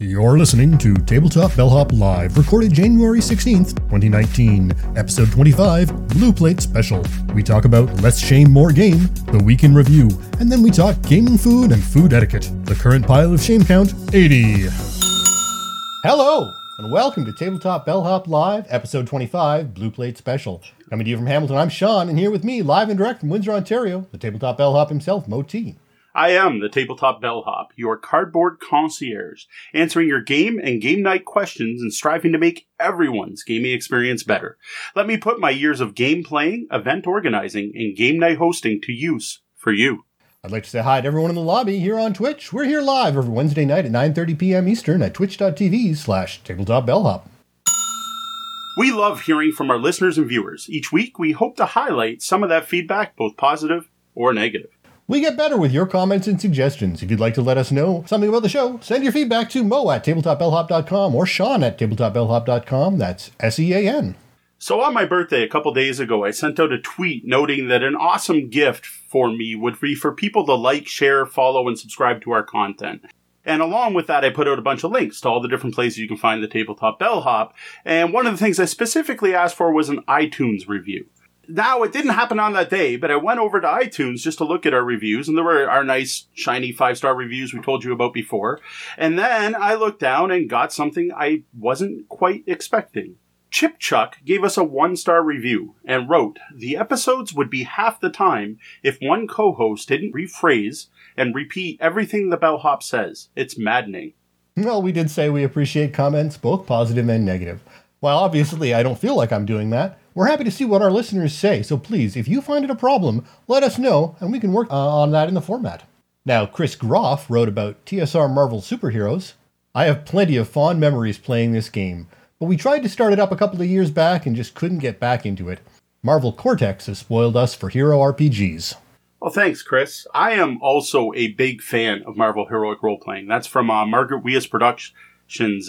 You're listening to Tabletop Bellhop Live, recorded January 16th, 2019, episode 25, Blue Plate Special. We talk about Less Shame, More Game, the week in review, and then we talk gaming food and food etiquette. The current pile of shame count 80. Hello, and welcome to Tabletop Bellhop Live, episode 25, Blue Plate Special. Coming to you from Hamilton, I'm Sean, and here with me, live and direct from Windsor, Ontario, the Tabletop Bellhop himself, Moe T. I am the Tabletop Bellhop, your cardboard concierge, answering your game and game night questions and striving to make everyone's gaming experience better. Let me put my years of game playing, event organizing, and game night hosting to use for you. I'd like to say hi to everyone in the lobby here on Twitch. We're here live every Wednesday night at 9.30 p.m. Eastern at twitch.tv slash tabletopbellhop. We love hearing from our listeners and viewers. Each week, we hope to highlight some of that feedback, both positive or negative. We get better with your comments and suggestions. If you'd like to let us know something about the show, send your feedback to moe at tabletopbellhop.com or sean at tabletopbellhop.com. That's S-E-A-N. So on my birthday a couple days ago, I sent out a tweet noting that an awesome gift for me would be for people to like, share, follow, and subscribe to our content. And along with that, I put out a bunch of links to all the different places you can find the Tabletop Bellhop. And one of the things I specifically asked for was an iTunes review now it didn't happen on that day, but I went over to iTunes just to look at our reviews, and there were our nice shiny five star reviews we told you about before. And then I looked down and got something I wasn't quite expecting. Chip Chuck gave us a one star review and wrote, The episodes would be half the time if one co host didn't rephrase and repeat everything the bellhop says. It's maddening. Well, we did say we appreciate comments, both positive and negative. While obviously I don't feel like I'm doing that, we're happy to see what our listeners say, so please, if you find it a problem, let us know and we can work uh, on that in the format. Now, Chris Groff wrote about TSR Marvel Superheroes. I have plenty of fond memories playing this game, but we tried to start it up a couple of years back and just couldn't get back into it. Marvel Cortex has spoiled us for hero RPGs. Well, thanks, Chris. I am also a big fan of Marvel Heroic Role Playing. That's from uh, Margaret Weis Productions,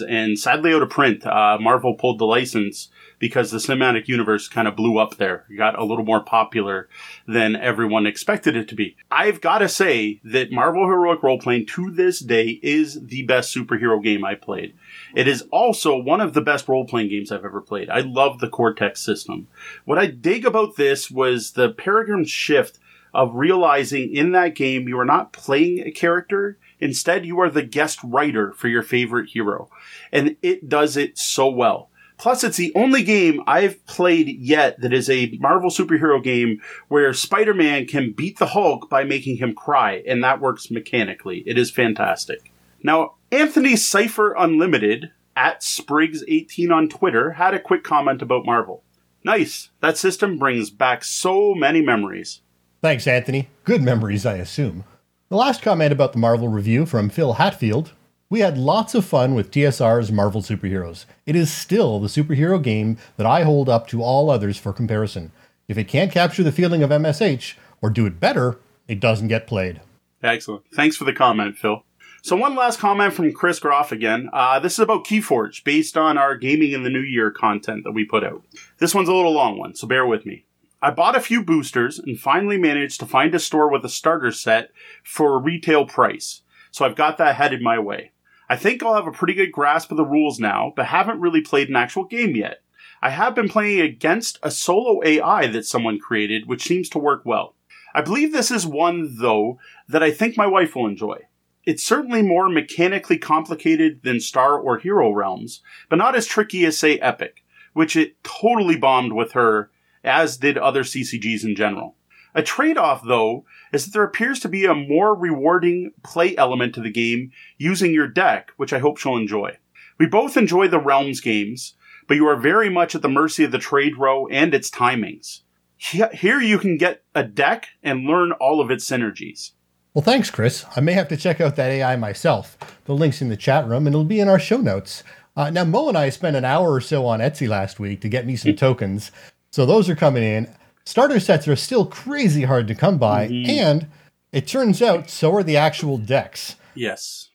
and sadly out of print. Uh, Marvel pulled the license because the cinematic universe kind of blew up there. It got a little more popular than everyone expected it to be. I've got to say that Marvel Heroic Role Playing to this day is the best superhero game I played. It is also one of the best role playing games I've ever played. I love the Cortex system. What I dig about this was the paradigm shift of realizing in that game you are not playing a character, Instead, you are the guest writer for your favorite hero. And it does it so well. Plus, it's the only game I've played yet that is a Marvel superhero game where Spider Man can beat the Hulk by making him cry, and that works mechanically. It is fantastic. Now, Anthony Cypher Unlimited at Spriggs18 on Twitter had a quick comment about Marvel. Nice. That system brings back so many memories. Thanks, Anthony. Good memories, I assume. The last comment about the Marvel review from Phil Hatfield we had lots of fun with TSR's Marvel Superheroes. It is still the superhero game that I hold up to all others for comparison. If it can't capture the feeling of MSH, or do it better, it doesn't get played. Excellent. Thanks for the comment, Phil. So one last comment from Chris Groff again. Uh, this is about Keyforge, based on our Gaming in the New Year content that we put out. This one's a little long one, so bear with me. I bought a few boosters and finally managed to find a store with a starter set for a retail price. So I've got that headed my way. I think I'll have a pretty good grasp of the rules now, but haven't really played an actual game yet. I have been playing against a solo AI that someone created, which seems to work well. I believe this is one, though, that I think my wife will enjoy. It's certainly more mechanically complicated than Star or Hero Realms, but not as tricky as, say, Epic, which it totally bombed with her, as did other CCGs in general. A trade off, though, is that there appears to be a more rewarding play element to the game using your deck, which I hope she'll enjoy. We both enjoy the Realms games, but you are very much at the mercy of the trade row and its timings. Here you can get a deck and learn all of its synergies. Well, thanks, Chris. I may have to check out that AI myself. The link's in the chat room and it'll be in our show notes. Uh, now, Moe and I spent an hour or so on Etsy last week to get me some tokens. So those are coming in starter sets are still crazy hard to come by, mm-hmm. and it turns out so are the actual decks. Yes.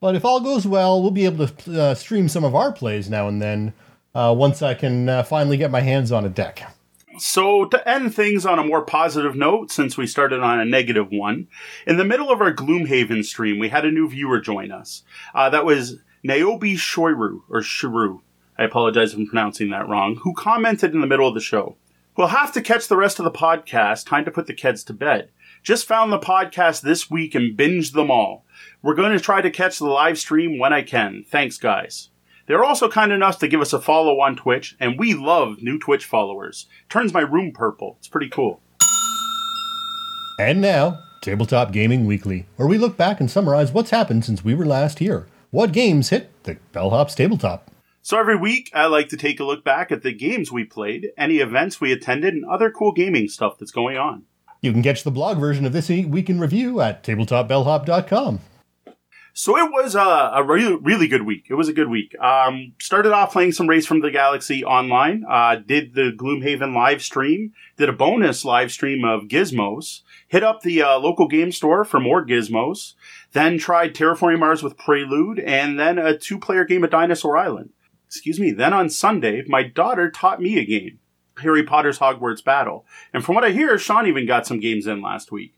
But if all goes well, we'll be able to uh, stream some of our plays now and then uh, once I can uh, finally get my hands on a deck. So, to end things on a more positive note, since we started on a negative one, in the middle of our Gloomhaven stream, we had a new viewer join us. Uh, that was Niobe Shoiru, or Shiru, I apologize if I'm pronouncing that wrong, who commented in the middle of the show. We'll have to catch the rest of the podcast. Time to put the kids to bed. Just found the podcast this week and binged them all. We're going to try to catch the live stream when I can. Thanks, guys. They're also kind enough to give us a follow on Twitch, and we love new Twitch followers. Turns my room purple. It's pretty cool. And now, Tabletop Gaming Weekly, where we look back and summarize what's happened since we were last here. What games hit the Bellhop's tabletop? So every week, I like to take a look back at the games we played, any events we attended, and other cool gaming stuff that's going on. You can catch the blog version of this week in review at tabletopbellhop.com. So it was a, a really, really good week. It was a good week. Um, started off playing some Race for the Galaxy online. Uh, did the Gloomhaven live stream. Did a bonus live stream of Gizmos. Hit up the uh, local game store for more Gizmos. Then tried Terraforming Mars with Prelude, and then a two-player game of Dinosaur Island. Excuse me. Then on Sunday, my daughter taught me a game, Harry Potter's Hogwarts Battle. And from what I hear, Sean even got some games in last week.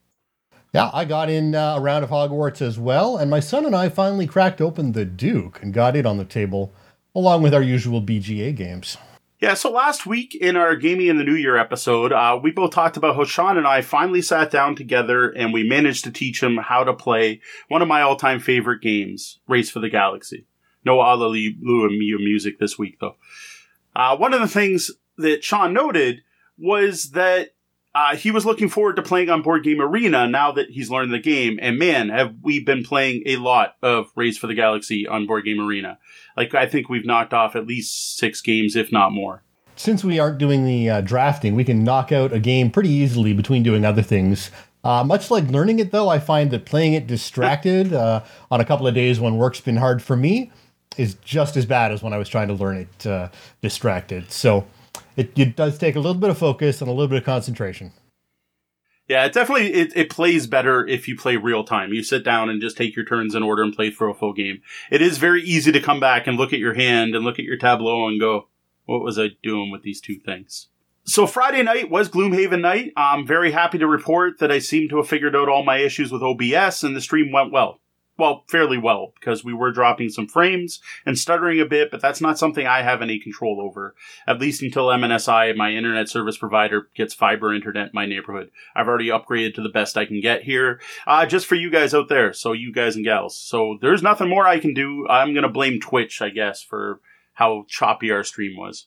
Yeah, I got in uh, a round of Hogwarts as well, and my son and I finally cracked open the Duke and got it on the table, along with our usual BGA games. Yeah, so last week in our Gaming in the New Year episode, uh, we both talked about how Sean and I finally sat down together and we managed to teach him how to play one of my all time favorite games, Race for the Galaxy. No Alleluia music this week, though. Uh, one of the things that Sean noted was that uh, he was looking forward to playing on Board Game Arena now that he's learned the game. And man, have we been playing a lot of Race for the Galaxy on Board Game Arena. Like, I think we've knocked off at least six games, if not more. Since we aren't doing the uh, drafting, we can knock out a game pretty easily between doing other things. Uh, much like learning it, though, I find that playing it distracted uh, on a couple of days when work's been hard for me is just as bad as when I was trying to learn it uh, distracted. So it, it does take a little bit of focus and a little bit of concentration. Yeah, it definitely it, it plays better if you play real time. You sit down and just take your turns in order and play through a full game. It is very easy to come back and look at your hand and look at your tableau and go, "What was I doing with these two things?" So Friday night was Gloomhaven night. I'm very happy to report that I seem to have figured out all my issues with OBS and the stream went well well, fairly well because we were dropping some frames and stuttering a bit, but that's not something I have any control over, at least until MNSI, my internet service provider, gets fiber internet in my neighborhood. I've already upgraded to the best I can get here, uh, just for you guys out there. So you guys and gals. So there's nothing more I can do. I'm going to blame Twitch, I guess, for how choppy our stream was.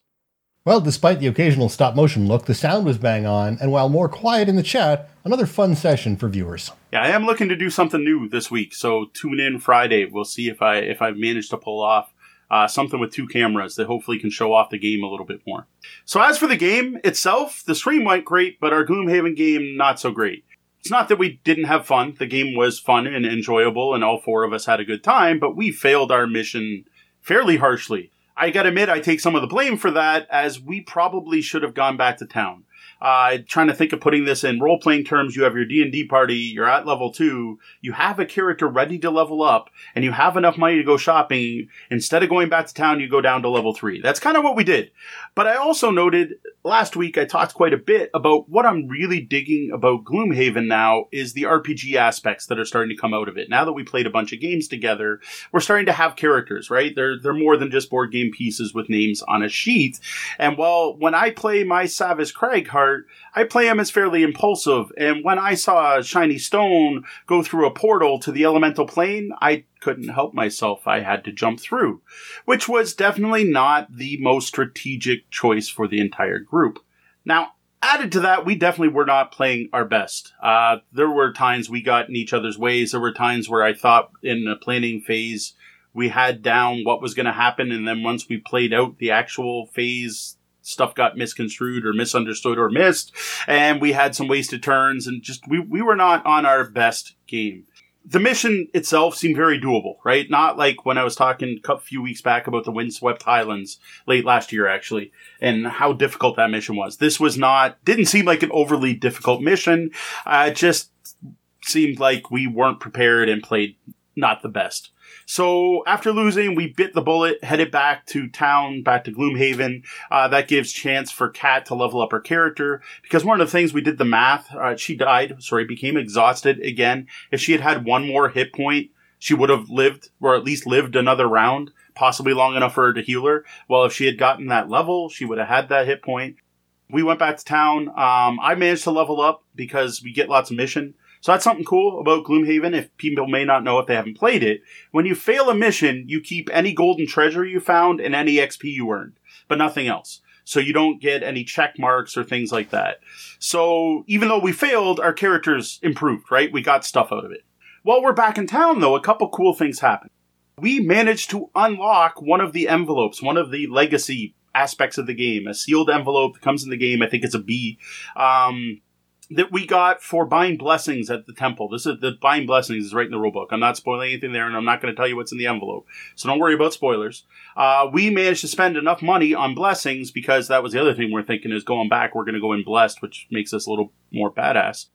Well, despite the occasional stop motion look, the sound was bang on, and while more quiet in the chat, another fun session for viewers. Yeah, I am looking to do something new this week, so tune in Friday. We'll see if I if I manage to pull off uh, something with two cameras that hopefully can show off the game a little bit more. So as for the game itself, the stream went great, but our Gloomhaven game not so great. It's not that we didn't have fun. The game was fun and enjoyable, and all four of us had a good time, but we failed our mission fairly harshly. I gotta admit, I take some of the blame for that, as we probably should have gone back to town. Uh, trying to think of putting this in role playing terms. You have your D and D party. You're at level two. You have a character ready to level up, and you have enough money to go shopping. Instead of going back to town, you go down to level three. That's kind of what we did. But I also noted last week I talked quite a bit about what I'm really digging about Gloomhaven now is the RPG aspects that are starting to come out of it. Now that we played a bunch of games together, we're starting to have characters, right? They're they're more than just board game pieces with names on a sheet. And while when I play my Savage Cragheart I play him as fairly impulsive, and when I saw a shiny stone go through a portal to the elemental plane, I couldn't help myself. I had to jump through, which was definitely not the most strategic choice for the entire group. Now, added to that, we definitely were not playing our best. Uh, there were times we got in each other's ways. There were times where I thought in the planning phase we had down what was going to happen, and then once we played out the actual phase, stuff got misconstrued or misunderstood or missed, and we had some wasted turns, and just we we were not on our best game. The mission itself seemed very doable, right? Not like when I was talking a few weeks back about the windswept highlands late last year, actually, and how difficult that mission was. This was not, didn't seem like an overly difficult mission. Uh, it just seemed like we weren't prepared and played not the best. So after losing, we bit the bullet, headed back to town, back to Gloomhaven. Uh, that gives chance for Kat to level up her character because one of the things we did the math. Uh, she died, sorry, became exhausted again. If she had had one more hit point she would have lived, or at least lived another round, possibly long enough for her to heal her. Well, if she had gotten that level, she would have had that hit point. We went back to town. Um, I managed to level up because we get lots of mission. So that's something cool about Gloomhaven. If people may not know if they haven't played it, when you fail a mission, you keep any golden treasure you found and any XP you earned, but nothing else. So you don't get any check marks or things like that. So even though we failed, our characters improved, right? We got stuff out of it. While we're back in town, though, a couple cool things happened. We managed to unlock one of the envelopes, one of the legacy aspects of the game, a sealed envelope that comes in the game. I think it's a B. Um, that we got for buying blessings at the temple. This is the buying blessings is right in the rule book. I'm not spoiling anything there, and I'm not going to tell you what's in the envelope. So don't worry about spoilers. Uh, we managed to spend enough money on blessings because that was the other thing we're thinking is going back. We're going to go in blessed, which makes us a little more badass.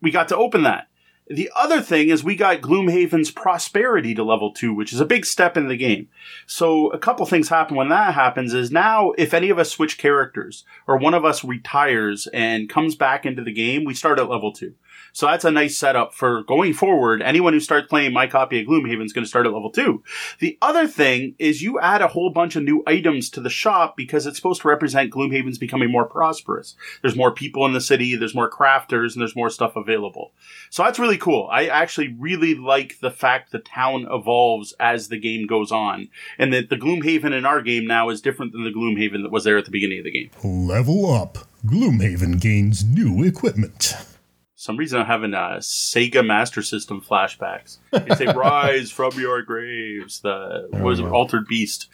We got to open that. The other thing is we got Gloomhaven's prosperity to level two, which is a big step in the game. So a couple things happen when that happens is now if any of us switch characters or one of us retires and comes back into the game, we start at level two. So that's a nice setup for going forward. Anyone who starts playing my copy of Gloomhaven is going to start at level two. The other thing is you add a whole bunch of new items to the shop because it's supposed to represent Gloomhaven's becoming more prosperous. There's more people in the city, there's more crafters, and there's more stuff available. So that's really cool. I actually really like the fact the town evolves as the game goes on, and that the Gloomhaven in our game now is different than the Gloomhaven that was there at the beginning of the game. Level up. Gloomhaven gains new equipment some reason I'm having uh, Sega Master System flashbacks. It's a "Rise from your graves." The oh, was no. Altered Beast.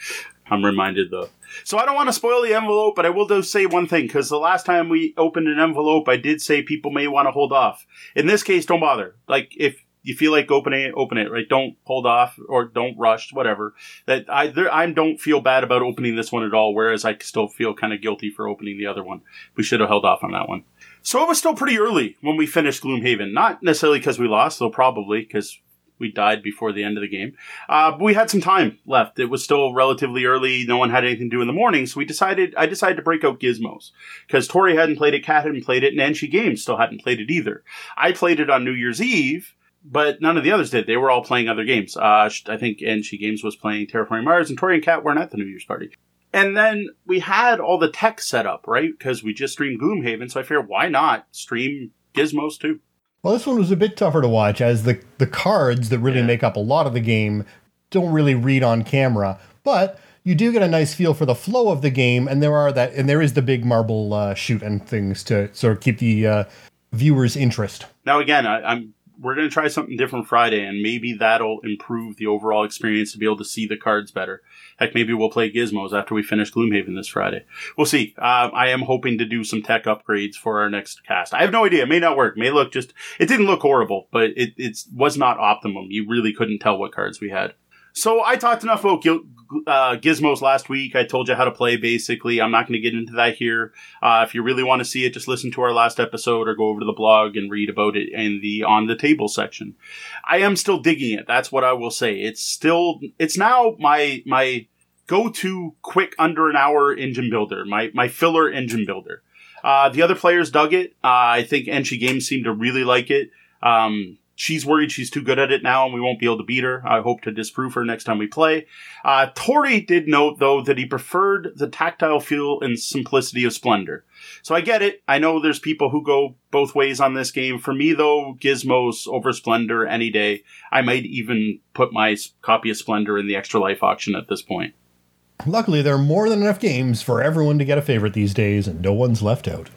I'm reminded though. So I don't want to spoil the envelope, but I will just say one thing because the last time we opened an envelope, I did say people may want to hold off. In this case, don't bother. Like if you feel like opening it, open it. Right? Don't hold off or don't rush. Whatever. That I there, I don't feel bad about opening this one at all. Whereas I still feel kind of guilty for opening the other one. We should have held off on that one. So it was still pretty early when we finished Gloomhaven. Not necessarily because we lost, though probably because we died before the end of the game. Uh, but we had some time left. It was still relatively early. No one had anything to do in the morning, so we decided. I decided to break out Gizmos because Tori hadn't played it, Kat hadn't played it, and Enchi Games still hadn't played it either. I played it on New Year's Eve. But none of the others did. They were all playing other games. Uh, I think Enchi Games was playing Terraforming Mars, and Tori and Kat weren't at the New Year's party. And then we had all the tech set up, right? Because we just streamed Gloomhaven, so I figured why not stream Gizmos too? Well, this one was a bit tougher to watch as the, the cards that really yeah. make up a lot of the game don't really read on camera. But you do get a nice feel for the flow of the game, and there are that, and there is the big marble uh, shoot and things to sort of keep the uh, viewers' interest. Now, again, I, I'm we're going to try something different Friday, and maybe that'll improve the overall experience to be able to see the cards better. Heck, maybe we'll play Gizmos after we finish Gloomhaven this Friday. We'll see. Uh, I am hoping to do some tech upgrades for our next cast. I have no idea. It may not work. It may look just. It didn't look horrible, but it it was not optimum. You really couldn't tell what cards we had. So I talked enough about uh, Gizmos last week. I told you how to play basically. I'm not going to get into that here. Uh, if you really want to see it, just listen to our last episode or go over to the blog and read about it in the on the table section. I am still digging it. That's what I will say. It's still, it's now my, my go to quick under an hour engine builder, my, my filler engine builder. Uh, the other players dug it. Uh, I think Enchi Games seemed to really like it. Um, she's worried she's too good at it now and we won't be able to beat her. I hope to disprove her next time we play. Uh, Tori did note, though, that he preferred the tactile feel and simplicity of Splendor. So I get it. I know there's people who go both ways on this game. For me, though, Gizmos over Splendor any day. I might even put my copy of Splendor in the extra life auction at this point. Luckily, there are more than enough games for everyone to get a favorite these days, and no one's left out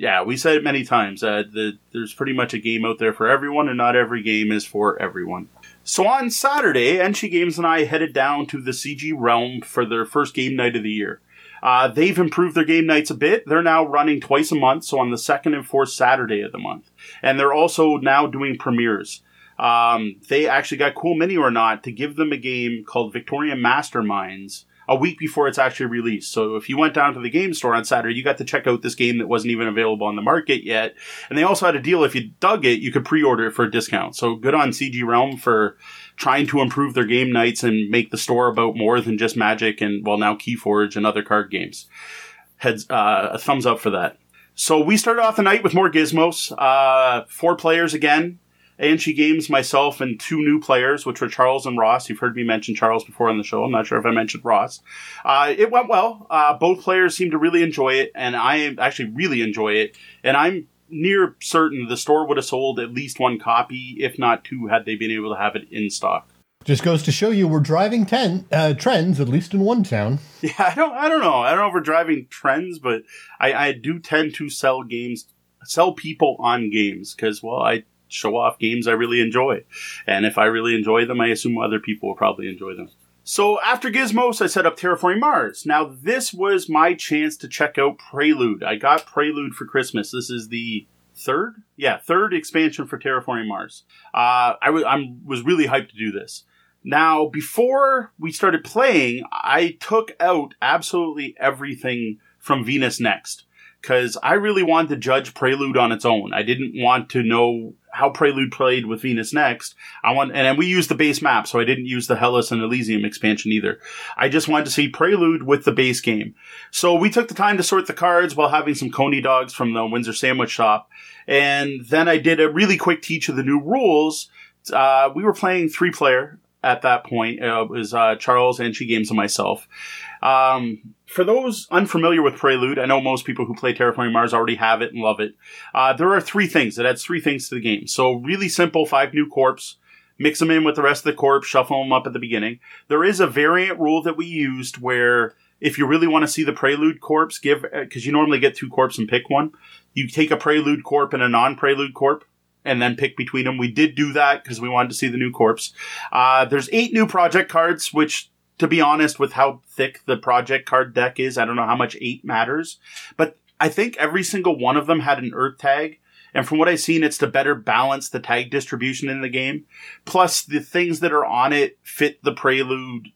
yeah, we said it many times. Uh, the, there's pretty much a game out there for everyone, and not every game is for everyone. So on Saturday, Enchi Games and I headed down to the CG Realm for their first game night of the year. Uh, they've improved their game nights a bit. They're now running twice a month, so on the second and fourth Saturday of the month. And they're also now doing premieres. Um, they actually got Cool Mini or Not to give them a game called Victorian Masterminds a week before it's actually released. So if you went down to the game store on Saturday, you got to check out this game that wasn't even available on the market yet. And they also had a deal if you dug it, you could pre-order it for a discount. So good on CG Realm for trying to improve their game nights and make the store about more than just Magic and well now Keyforge and other card games. Heads uh, a thumbs up for that. So we started off the night with more gizmos, uh, four players again Anchi Games, myself, and two new players, which were Charles and Ross. You've heard me mention Charles before on the show. I'm not sure if I mentioned Ross. Uh, it went well. Uh, both players seemed to really enjoy it, and I actually really enjoy it. And I'm near certain the store would have sold at least one copy, if not two, had they been able to have it in stock. Just goes to show you we're driving ten uh, trends, at least in one town. Yeah, I don't, I don't know. I don't know if we're driving trends, but I, I do tend to sell games, sell people on games because, well, I show off games I really enjoy, and if I really enjoy them, I assume other people will probably enjoy them. So after Gizmos, I set up Terraforming Mars. Now this was my chance to check out Prelude. I got Prelude for Christmas. This is the third, yeah, third expansion for Terraforming Mars. Uh, I w- I'm, was really hyped to do this. Now, before we started playing, I took out absolutely everything from Venus Next because I really wanted to judge Prelude on its own. I didn't want to know how Prelude played with Venus Next. I want, and we used the base map, so I didn't use the Hellas and Elysium expansion either. I just wanted to see Prelude with the base game. So we took the time to sort the cards while having some coney dogs from the Windsor Sandwich Shop, and then I did a really quick teach of the new rules. Uh, we were playing three player at that point. Uh, it was uh, Charles, Anchi Games, and myself. Um, for those unfamiliar with Prelude, I know most people who play Terraforming Mars already have it and love it. Uh, there are three things. It adds three things to the game. So really simple, five new corps. Mix them in with the rest of the corps, shuffle them up at the beginning. There is a variant rule that we used where if you really want to see the Prelude corpse, give, because you normally get two corps and pick one. You take a Prelude corp and a non-Prelude corp and then pick between them. We did do that because we wanted to see the new corpse. Uh, there's eight new project cards, which, to be honest, with how thick the project card deck is, I don't know how much eight matters. But I think every single one of them had an Earth tag. And from what I've seen, it's to better balance the tag distribution in the game. Plus, the things that are on it fit the Prelude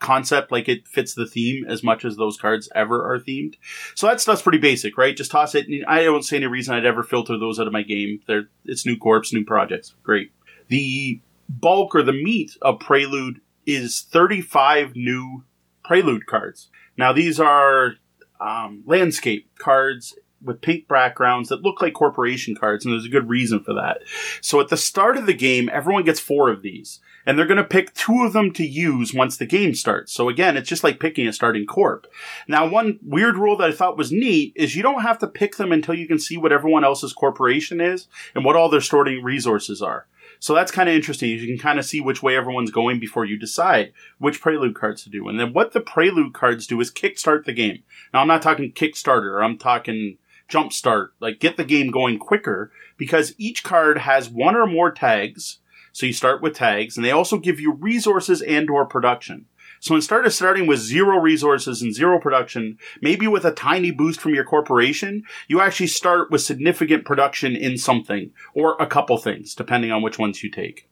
concept, like it fits the theme as much as those cards ever are themed. So that stuff's pretty basic, right? Just toss it. I don't see any reason I'd ever filter those out of my game. They're, it's new corps, new projects. Great. The bulk or the meat of Prelude is 35 new Prelude cards. Now these are um, landscape cards with pink backgrounds that look like corporation cards, and there's a good reason for that. So at the start of the game, everyone gets four of these, and they're going to pick two of them to use once the game starts. So again, it's just like picking a starting corp. Now, one weird rule that I thought was neat is you don't have to pick them until you can see what everyone else's corporation is and what all their starting resources are. So that's kind of interesting. You can kind of see which way everyone's going before you decide which prelude cards to do. And then what the prelude cards do is kickstart the game. Now I'm not talking Kickstarter. I'm talking jumpstart, like get the game going quicker because each card has one or more tags. So you start with tags and they also give you resources and or production. So instead of starting with zero resources and zero production, maybe with a tiny boost from your corporation, you actually start with significant production in something or a couple things, depending on which ones you take.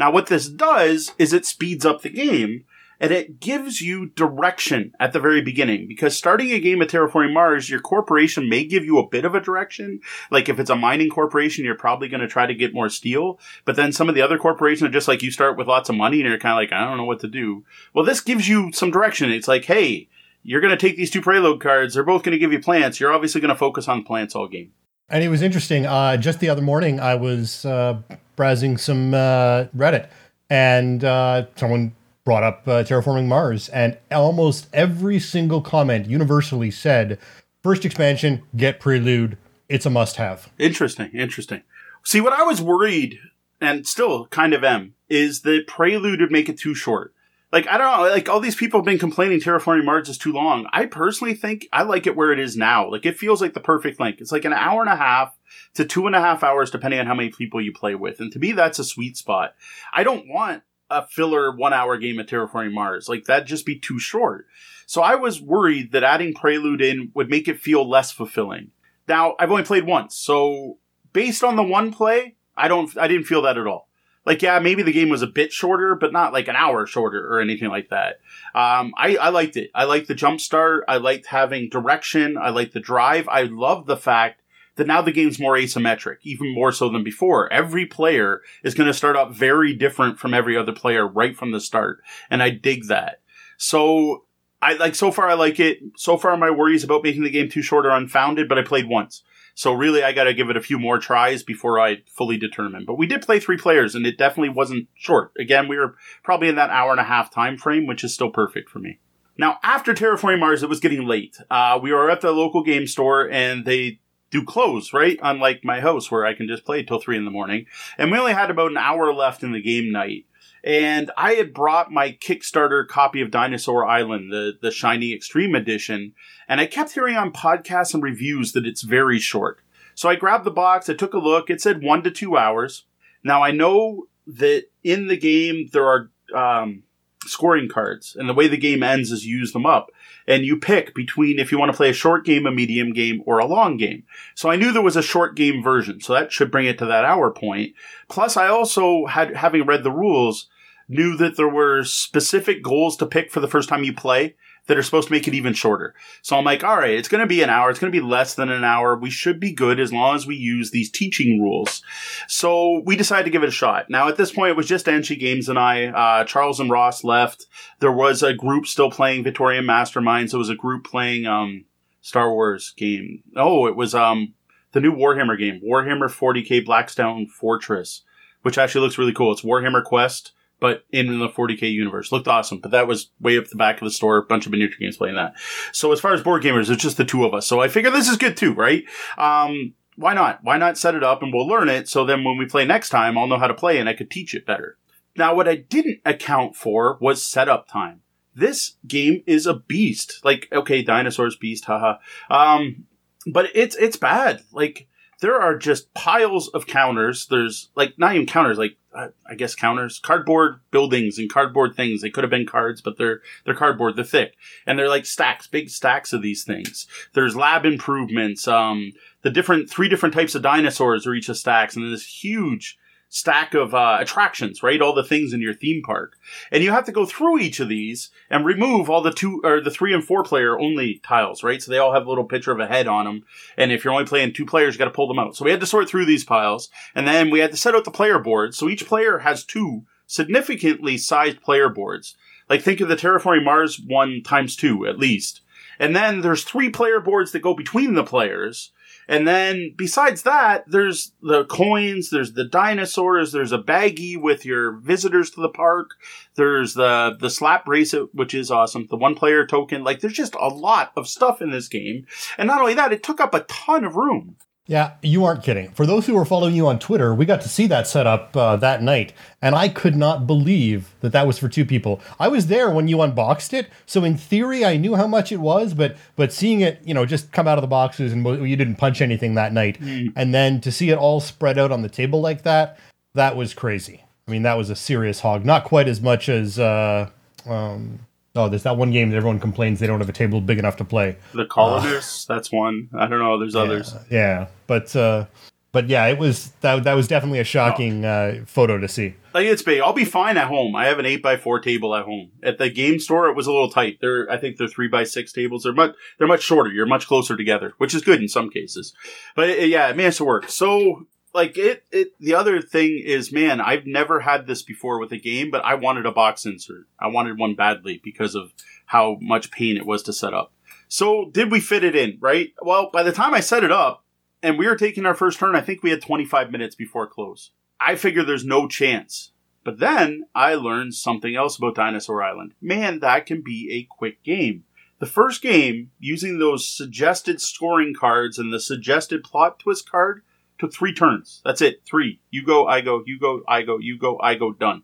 Now what this does is it speeds up the game and it gives you direction at the very beginning because starting a game of terraforming mars your corporation may give you a bit of a direction. Like if it's a mining corporation you're probably going to try to get more steel but then some of the other corporations are just like you start with lots of money and you're kind of like i don't know what to do. Well this gives you some direction. It's like hey you're going to take these two prelude cards. They're both going to give you plants. You're obviously going to focus on plants all game. And it was interesting uh, just the other morning i was uh, browsing some uh, reddit and uh, someone brought up uh, terraforming Mars, and almost every single comment universally said, first expansion, get Prelude. It's a must have. Interesting, interesting. See, what I was worried, and still kind of am, is that Prelude would make it too short. Like, I don't know, like, all these people have been complaining Terraforming Mars is too long. I personally think I like it where it is now. Like, it feels like the perfect length. It's like an hour and a half to two and a half hours, depending on how many people you play with. And to me, that's a sweet spot. I don't want a filler one hour game of Terraforming Mars. Like that'd just be too short. So I was worried that adding Prelude in would make it feel less fulfilling. Now, I've only played once, so based on the one play, I don't I didn't feel that at all. Like, yeah, maybe the game was a bit shorter, but not like an hour shorter or anything like that. Um, I, I liked it. I liked the jump start. I liked having direction. I liked the drive. I love the fact that now the game's more asymmetric, even more so than before. Every player is going to start out very different from every other player right from the start. And I dig that. So I like, so far I like it. So far my worries about making the game too short are unfounded, but I played once. So really, I got to give it a few more tries before I fully determine. But we did play three players, and it definitely wasn't short. Again, we were probably in that hour and a half time frame, which is still perfect for me. Now, after Terraforming Mars, it was getting late. Uh, we were at the local game store, and they do close, right? Unlike my house, where I can just play till three in the morning. And we only had about an hour left in the game night. And I had brought my Kickstarter copy of Dinosaur Island, the, the Shiny Extreme Edition, and I kept hearing on podcasts and reviews that it's very short. So I grabbed the box, I took a look, it said one to two hours. Now I know that in the game there are um, scoring cards, and the way the game ends is you use them up. And you pick between if you want to play a short game, a medium game, or a long game. So I knew there was a short game version, so that should bring it to that hour point. Plus, I also had, having read the rules, knew that there were specific goals to pick for the first time you play that are supposed to make it even shorter. So I'm like, all right, it's going to be an hour. It's going to be less than an hour. We should be good as long as we use these teaching rules. So we decided to give it a shot. Now at this point, it was just Enchi Games and I. Uh, Charles and Ross left. There was a group still playing Victorian Masterminds. There was a group playing um, Star Wars game. Oh, it was um, the new Warhammer game, Warhammer 40k Blackstone Fortress, which actually looks really cool. It's Warhammer Quest but in the 40k universe. Looked awesome, but that was way up the back of the store. A bunch of miniature games playing that. So as far as board gamers, it's just the two of us. So I figure this is good too, right? Um, why not? Why not set it up and we'll learn it so then when we play next time, I'll know how to play and I could teach it better. Now, what I didn't account for was setup time. This game is a beast. Like, okay, dinosaurs beast, haha. Um, but it's, it's bad. Like, there are just piles of counters. There's like not even counters, like uh, I guess counters, cardboard buildings and cardboard things. They could have been cards, but they're they're cardboard. They're thick and they're like stacks, big stacks of these things. There's lab improvements. Um, the different three different types of dinosaurs are each of stacks, and then this huge stack of uh, attractions, right? All the things in your theme park, and you have to go through each of these and remove all the two or the three and four player only tiles, right? So they all have a little picture of a head on them, and if you're only playing two players, you got to pull them out. So we had to sort through these piles, and then we had to set out the player boards. So each player has two significantly sized player boards. Like think of the Terraforming Mars one times two at least. And then there's three player boards that go between the players and then besides that, there's the coins, there's the dinosaurs, there's a baggie with your visitors to the park, there's the the slap bracelet, which is awesome, the one player token. Like there's just a lot of stuff in this game. And not only that, it took up a ton of room. Yeah, you aren't kidding. For those who were following you on Twitter, we got to see that setup uh, that night, and I could not believe that that was for two people. I was there when you unboxed it, so in theory, I knew how much it was, but but seeing it, you know, just come out of the boxes and you didn't punch anything that night, mm. and then to see it all spread out on the table like that, that was crazy. I mean, that was a serious hog. Not quite as much as. Uh, um, Oh, there's that one game that everyone complains they don't have a table big enough to play. The Colonists, uh, that's one. I don't know. There's yeah, others. Yeah, but uh, but yeah, it was that that was definitely a shocking uh, photo to see. Like it's big. I'll be fine at home. I have an eight by four table at home. At the game store, it was a little tight. They're I think they're three by six tables. They're much they're much shorter. You're much closer together, which is good in some cases. But it, yeah, it managed to work. So like it, it the other thing is man i've never had this before with a game but i wanted a box insert. I wanted one badly because of how much pain it was to set up. So did we fit it in right? Well by the time i set it up and we were taking our first turn i think we had 25 minutes before close. I figure there's no chance. But then i learned something else about dinosaur island. Man that can be a quick game. The first game using those suggested scoring cards and the suggested plot twist card Took three turns. That's it. Three. You go, I go, you go, I go, you go, I go, done.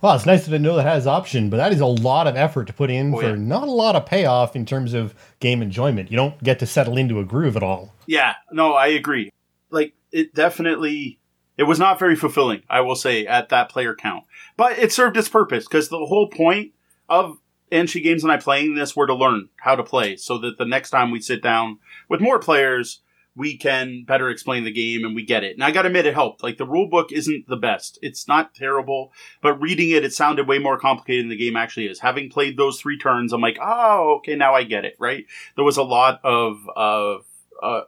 Well, it's nice to know that has option, but that is a lot of effort to put in oh, for yeah. not a lot of payoff in terms of game enjoyment. You don't get to settle into a groove at all. Yeah, no, I agree. Like it definitely it was not very fulfilling, I will say, at that player count. But it served its purpose because the whole point of Enchi Games and I playing this were to learn how to play so that the next time we sit down with more players, we can better explain the game and we get it. And I gotta admit, it helped. Like, the rule book isn't the best. It's not terrible, but reading it, it sounded way more complicated than the game actually is. Having played those three turns, I'm like, oh, okay, now I get it, right? There was a lot of, of, uh,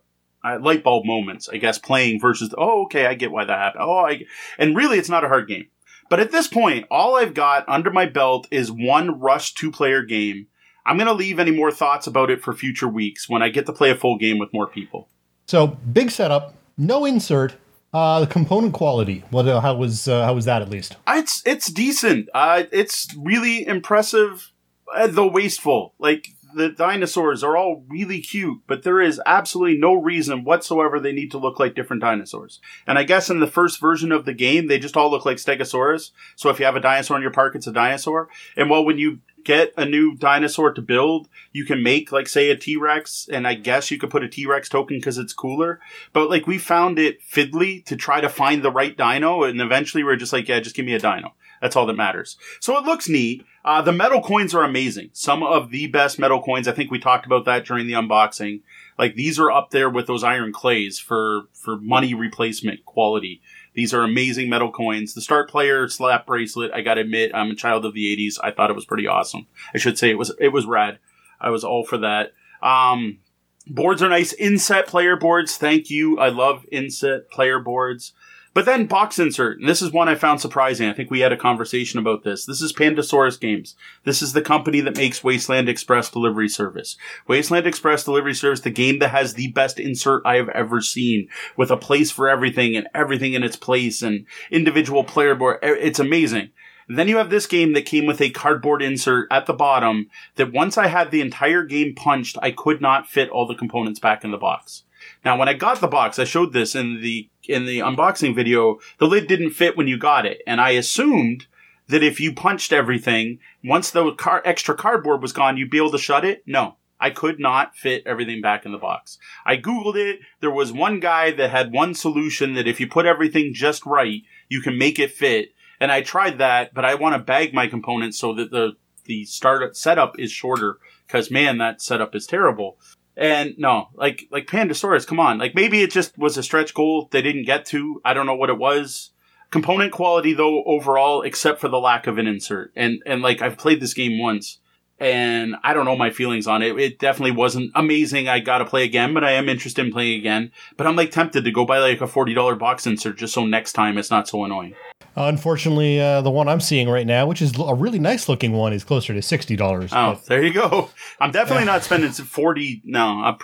uh, light bulb moments, I guess, playing versus, oh, okay, I get why that happened. Oh, I, and really, it's not a hard game. But at this point, all I've got under my belt is one rush two player game. I'm going to leave any more thoughts about it for future weeks when I get to play a full game with more people. So big setup, no insert. Uh, the component quality. What? Uh, how was? Uh, how was that at least? It's it's decent. Uh, it's really impressive, uh, though wasteful. Like the dinosaurs are all really cute, but there is absolutely no reason whatsoever they need to look like different dinosaurs. And I guess in the first version of the game, they just all look like Stegosaurus. So if you have a dinosaur in your park, it's a dinosaur. And well, when you get a new dinosaur to build, you can make like say a T-Rex and I guess you could put a T-Rex token because it's cooler. But like we found it fiddly to try to find the right dino and eventually we are just like, yeah, just give me a dino. That's all that matters. So it looks neat. Uh, the metal coins are amazing. Some of the best metal coins. I think we talked about that during the unboxing. Like these are up there with those iron clays for, for money replacement quality. These are amazing metal coins. The start player slap bracelet, I gotta admit, I'm a child of the 80s. I thought it was pretty awesome. I should say it was, it was rad. I was all for that. Um, boards are nice. Inset player boards. Thank you. I love inset player boards. But then box insert, and this is one I found surprising. I think we had a conversation about this. This is Pandasaurus Games. This is the company that makes Wasteland Express Delivery Service. Wasteland Express Delivery Service, the game that has the best insert I have ever seen, with a place for everything and everything in its place and individual player board. It's amazing. And then you have this game that came with a cardboard insert at the bottom that once I had the entire game punched, I could not fit all the components back in the box. Now, when I got the box, I showed this in the in the unboxing video. The lid didn't fit when you got it, and I assumed that if you punched everything, once the car- extra cardboard was gone, you'd be able to shut it. No, I could not fit everything back in the box. I googled it. There was one guy that had one solution that if you put everything just right, you can make it fit. And I tried that, but I want to bag my components so that the the startup setup is shorter because man, that setup is terrible. And no, like like Pandasaurus, come on. Like maybe it just was a stretch goal they didn't get to. I don't know what it was. Component quality though overall, except for the lack of an insert. And and like I've played this game once and I don't know my feelings on it. It definitely wasn't amazing. I gotta play again, but I am interested in playing again. But I'm like tempted to go buy like a forty dollar box insert just so next time it's not so annoying. Unfortunately, uh, the one I'm seeing right now, which is a really nice looking one, is closer to sixty dollars. Oh, but, there you go. I'm definitely yeah. not spending forty. No, I'm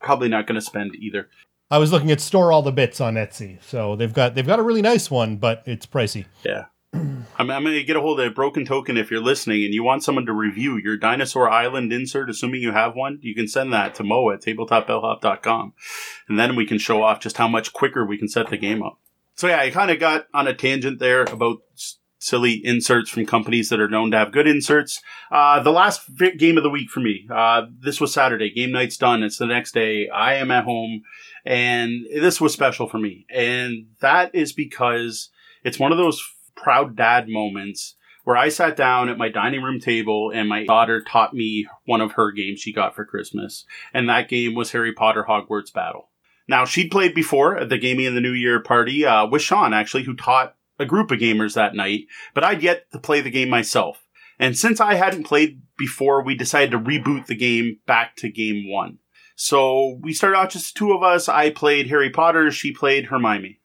probably not going to spend either. I was looking at store all the bits on Etsy, so they've got they've got a really nice one, but it's pricey. Yeah. I'm, I'm going to get a hold of a Broken Token if you're listening and you want someone to review your Dinosaur Island insert, assuming you have one. You can send that to Moe at tabletopbellhop.com. And then we can show off just how much quicker we can set the game up. So yeah, I kind of got on a tangent there about silly inserts from companies that are known to have good inserts. Uh, the last game of the week for me, uh, this was Saturday. Game night's done. It's the next day. I am at home and this was special for me. And that is because it's one of those proud dad moments where I sat down at my dining room table and my daughter taught me one of her games she got for Christmas. And that game was Harry Potter Hogwarts Battle. Now, she'd played before at the Gaming in the New Year party uh, with Sean, actually, who taught a group of gamers that night, but I'd yet to play the game myself. And since I hadn't played before, we decided to reboot the game back to game one. So we started out just two of us. I played Harry Potter, she played Hermione.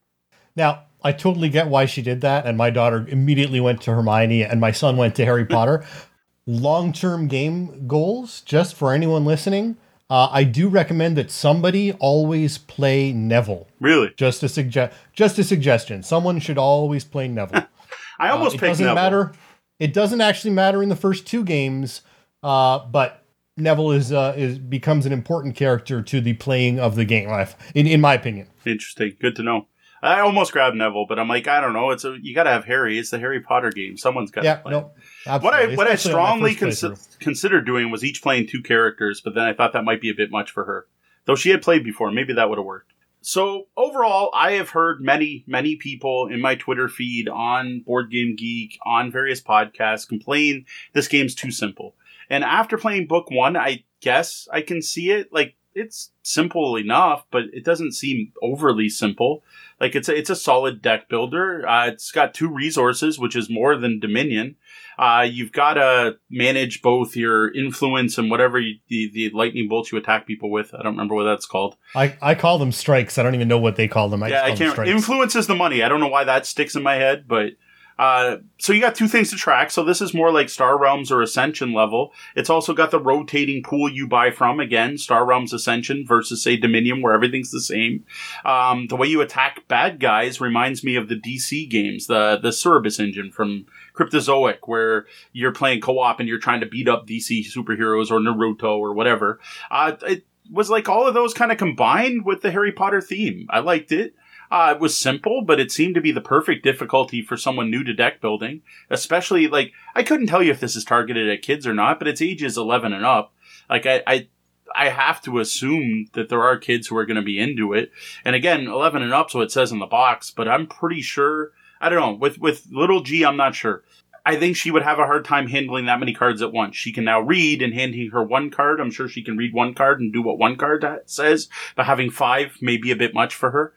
Now, I totally get why she did that, and my daughter immediately went to Hermione, and my son went to Harry Potter. Long term game goals, just for anyone listening, uh, I do recommend that somebody always play Neville. Really? Just a suggest, just a suggestion. Someone should always play Neville. I almost uh, it doesn't Neville. matter. It doesn't actually matter in the first two games, uh, but Neville is uh, is becomes an important character to the playing of the game. Life, in in my opinion. Interesting. Good to know. I almost grabbed Neville, but I'm like, I don't know. It's a you got to have Harry. It's the Harry Potter game. Someone's got yeah, to play. No, what I what I strongly consi- considered doing was each playing two characters, but then I thought that might be a bit much for her. Though she had played before, maybe that would have worked. So overall, I have heard many, many people in my Twitter feed, on Board Game Geek, on various podcasts complain this game's too simple. And after playing book one, I guess I can see it. Like it's simple enough, but it doesn't seem overly simple. Like it's a, it's a solid deck builder. Uh, it's got two resources, which is more than Dominion. Uh, you've got to manage both your influence and whatever you, the, the lightning bolts you attack people with. I don't remember what that's called. I, I call them strikes. I don't even know what they call them. I yeah, I can't. Influence is the money. I don't know why that sticks in my head, but Uh, so you got two things to track. So this is more like Star Realms or Ascension level. It's also got the rotating pool you buy from. Again, Star Realms Ascension versus say Dominion, where everything's the same. Um, the way you attack bad guys reminds me of the DC games, the the Cerberus engine from Cryptozoic, where you're playing co-op and you're trying to beat up DC superheroes or Naruto or whatever. Uh, it was like all of those kind of combined with the Harry Potter theme. I liked it. Uh, it was simple, but it seemed to be the perfect difficulty for someone new to deck building. Especially like I couldn't tell you if this is targeted at kids or not, but it's ages eleven and up. Like I, I I have to assume that there are kids who are going to be into it. And again, 11 and up, so it says in the box, but I'm pretty sure, I don't know, with, with little G, I'm not sure. I think she would have a hard time handling that many cards at once. She can now read and handing her one card. I'm sure she can read one card and do what one card says, but having five may be a bit much for her.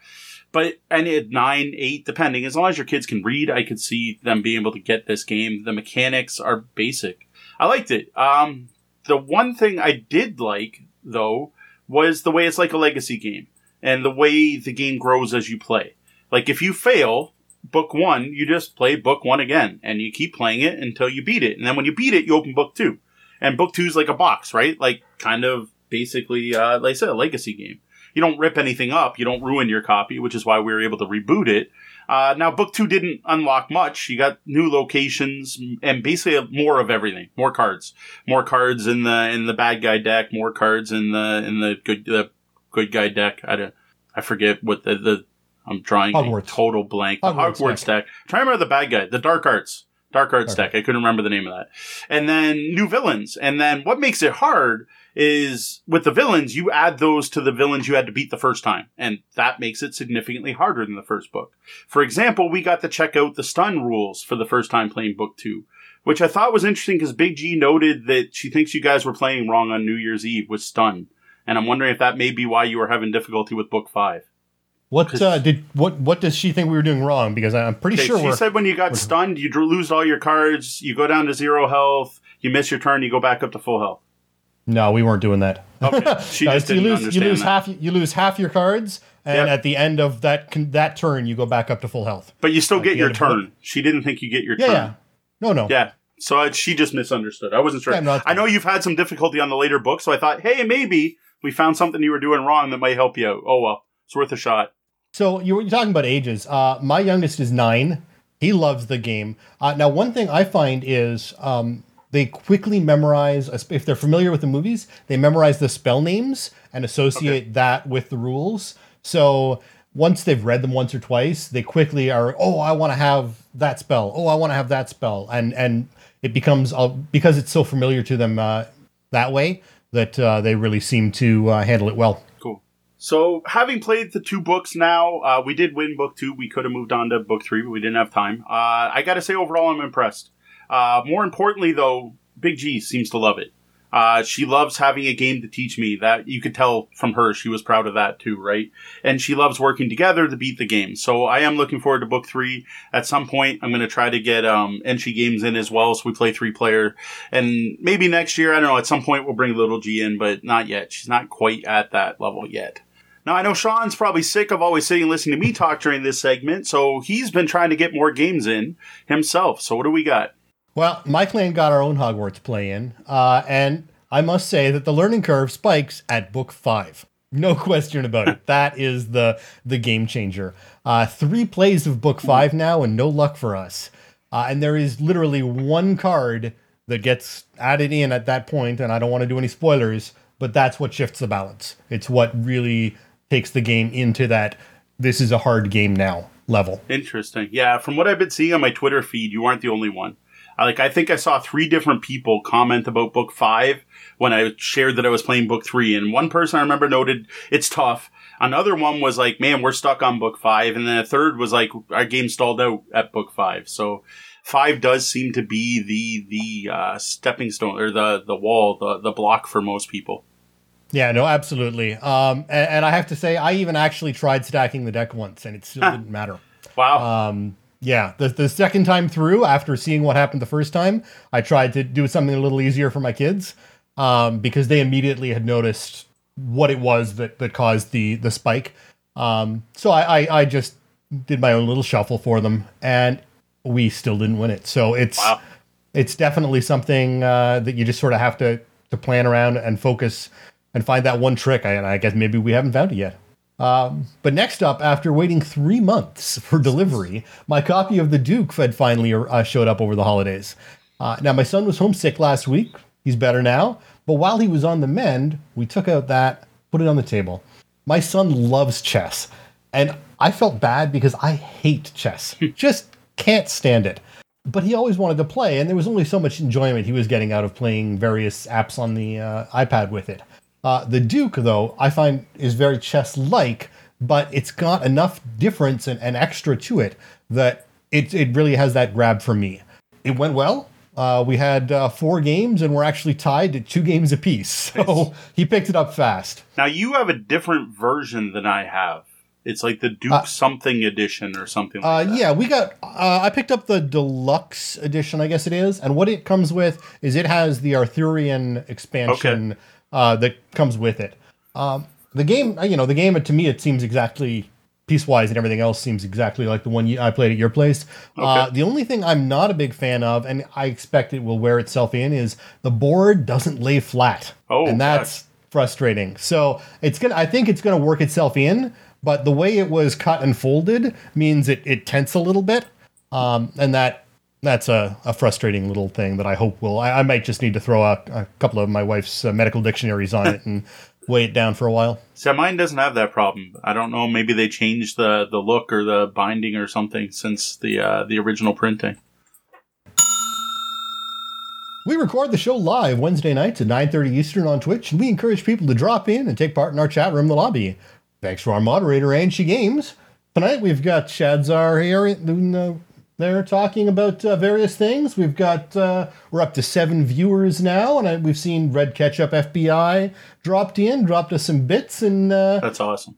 But and at nine, eight, depending, as long as your kids can read, I could see them being able to get this game. The mechanics are basic. I liked it. Um, the one thing I did like though was the way it's like a legacy game and the way the game grows as you play. Like if you fail, book one, you just play book one again and you keep playing it until you beat it. And then when you beat it, you open book two. And book two is like a box, right? Like kind of basically, uh, like I said, a legacy game. You don't rip anything up. You don't ruin your copy, which is why we were able to reboot it. Uh, now, book two didn't unlock much. You got new locations and basically more of everything. More cards, more cards in the in the bad guy deck. More cards in the in the good the good guy deck. I don't, I forget what the, the I'm drawing Hogwarts. a total blank. The Hogwarts, Hogwarts deck. deck. Try to remember the bad guy, the Dark Arts. Dark Arts Dark. deck. I couldn't remember the name of that. And then new villains. And then what makes it hard is with the villains, you add those to the villains you had to beat the first time. And that makes it significantly harder than the first book. For example, we got to check out the stun rules for the first time playing book two, which I thought was interesting because Big G noted that she thinks you guys were playing wrong on New Year's Eve with stun. And I'm wondering if that may be why you were having difficulty with book five. What uh, did what what does she think we were doing wrong? Because I'm pretty okay, sure she said when you got stunned, you lose all your cards, you go down to zero health, you miss your turn, you go back up to full health. No, we weren't doing that. Okay. She just you lose you lose that. half you lose half your cards, and yep. at the end of that that turn, you go back up to full health. But you still get your turn. She didn't think you get your yeah, turn. Yeah, no, no. Yeah. So I, she just misunderstood. I wasn't sure. Yeah, I know you've had some difficulty on the later book, so I thought, hey, maybe we found something you were doing wrong that might help you out. Oh well, it's worth a shot. So you were talking about ages. Uh, my youngest is nine. He loves the game. Uh, now, one thing I find is um, they quickly memorize. If they're familiar with the movies, they memorize the spell names and associate okay. that with the rules. So once they've read them once or twice, they quickly are. Oh, I want to have that spell. Oh, I want to have that spell, and and it becomes uh, because it's so familiar to them uh, that way that uh, they really seem to uh, handle it well. Cool. So, having played the two books now, uh, we did win book two. We could have moved on to book three, but we didn't have time. Uh, I got to say, overall, I'm impressed. Uh, more importantly, though, Big G seems to love it. Uh, she loves having a game to teach me. That you could tell from her, she was proud of that too, right? And she loves working together to beat the game. So I am looking forward to book three. At some point, I'm going to try to get um, games in as well, so we play three player. And maybe next year, I don't know. At some point, we'll bring Little G in, but not yet. She's not quite at that level yet. Now, I know Sean's probably sick of always sitting and listening to me talk during this segment, so he's been trying to get more games in himself. So, what do we got? Well, my clan got our own Hogwarts play in, uh, and I must say that the learning curve spikes at book five. No question about it. that is the the game changer. Uh, three plays of book five now, and no luck for us. Uh, and there is literally one card that gets added in at that point, and I don't want to do any spoilers, but that's what shifts the balance. It's what really takes the game into that this is a hard game now level. Interesting. Yeah, from what I've been seeing on my Twitter feed, you aren't the only one. Like I think I saw three different people comment about book five when I shared that I was playing book three, and one person I remember noted it's tough. Another one was like, "Man, we're stuck on book five. and then a third was like, "Our game stalled out at book five. So five does seem to be the the uh, stepping stone or the the wall, the the block for most people. Yeah, no, absolutely. Um, and, and, I have to say, I even actually tried stacking the deck once, and it still didn't matter. Wow. Um, yeah, the the second time through, after seeing what happened the first time, I tried to do something a little easier for my kids um, because they immediately had noticed what it was that that caused the the spike. Um, so I, I I just did my own little shuffle for them, and we still didn't win it. So it's Wow. it's definitely something uh, that you just sort of have to to plan around and focus and find that one trick. I, and I guess maybe we haven't found it yet. Um, but next up, after waiting three months for delivery, my copy of the Duke had finally uh, showed up over the holidays. Uh, now, my son was homesick last week. He's better now. But while he was on the mend, we took out that, put it on the table. My son loves chess. And I felt bad because I hate chess. Just can't stand it. But he always wanted to play, and there was only so much enjoyment he was getting out of playing various apps on the uh, iPad with it. Uh, the Duke, though, I find is very chess like, but it's got enough difference and, and extra to it that it, it really has that grab for me. It went well. Uh, we had uh, four games, and we're actually tied at two games apiece. So he picked it up fast. Now you have a different version than I have. It's like the Duke something edition or something Uh, that. yeah, we got. Uh, I picked up the deluxe edition, I guess it is, and what it comes with is it has the Arthurian expansion uh, that comes with it. Um, the game, uh, you know, the game to me it seems exactly piece wise and everything else seems exactly like the one you, I played at your place. Uh, the only thing I'm not a big fan of, and I expect it will wear itself in, is the board doesn't lay flat, Oh, and that's frustrating. So it's gonna. I think it's gonna work itself in, but the way it was cut and folded means it it tents a little bit, um, and that that's a, a frustrating little thing that I hope will. I, I might just need to throw out a couple of my wife's uh, medical dictionaries on it and weigh it down for a while. So mine doesn't have that problem. I don't know. Maybe they changed the the look or the binding or something since the uh, the original printing. We record the show live Wednesday nights at 9:30 Eastern on Twitch, and we encourage people to drop in and take part in our chat room, the lobby. Thanks to our moderator, Angie Games. Tonight we've got Shadzar here. They're talking about uh, various things. We've got uh, we're up to seven viewers now, and I, we've seen Red Ketchup FBI dropped in, dropped us some bits, and uh, That's awesome.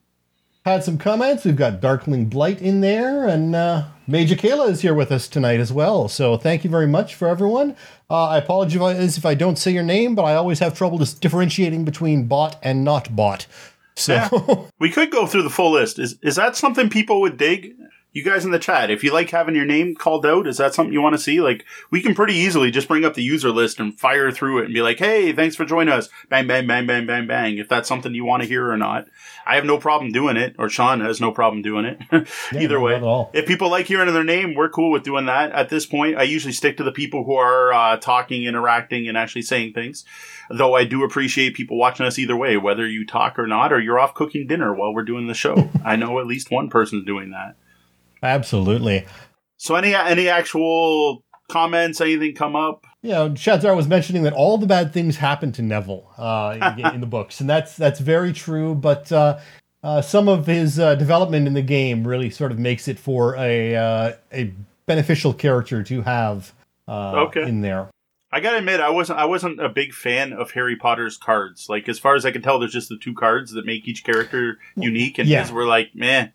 had some comments. We've got Darkling Blight in there, and uh, Major Kayla is here with us tonight as well. So thank you very much for everyone. Uh, I apologize if I don't say your name, but I always have trouble just differentiating between bot and not bot. So We could go through the full list. Is is that something people would dig? You guys in the chat, if you like having your name called out, is that something you want to see? Like, we can pretty easily just bring up the user list and fire through it and be like, hey, thanks for joining us. Bang, bang, bang, bang, bang, bang. If that's something you want to hear or not. I have no problem doing it, or Sean has no problem doing it. Either way. not at all. If people like hearing their name, we're cool with doing that. At this point, I usually stick to the people who are uh, talking, interacting, and actually saying things. Though I do appreciate people watching us either way, whether you talk or not, or you're off cooking dinner while we're doing the show. I know at least one person's doing that. Absolutely. So any any actual comments, anything come up? You know, Shadzar was mentioning that all the bad things happen to Neville uh, in, in the books, and that's that's very true. But uh, uh, some of his uh, development in the game really sort of makes it for a uh, a beneficial character to have uh, Okay. in there. I gotta admit, I wasn't I wasn't a big fan of Harry Potter's cards. Like as far as I can tell, there's just the two cards that make each character unique, and Yeah. his were like meh.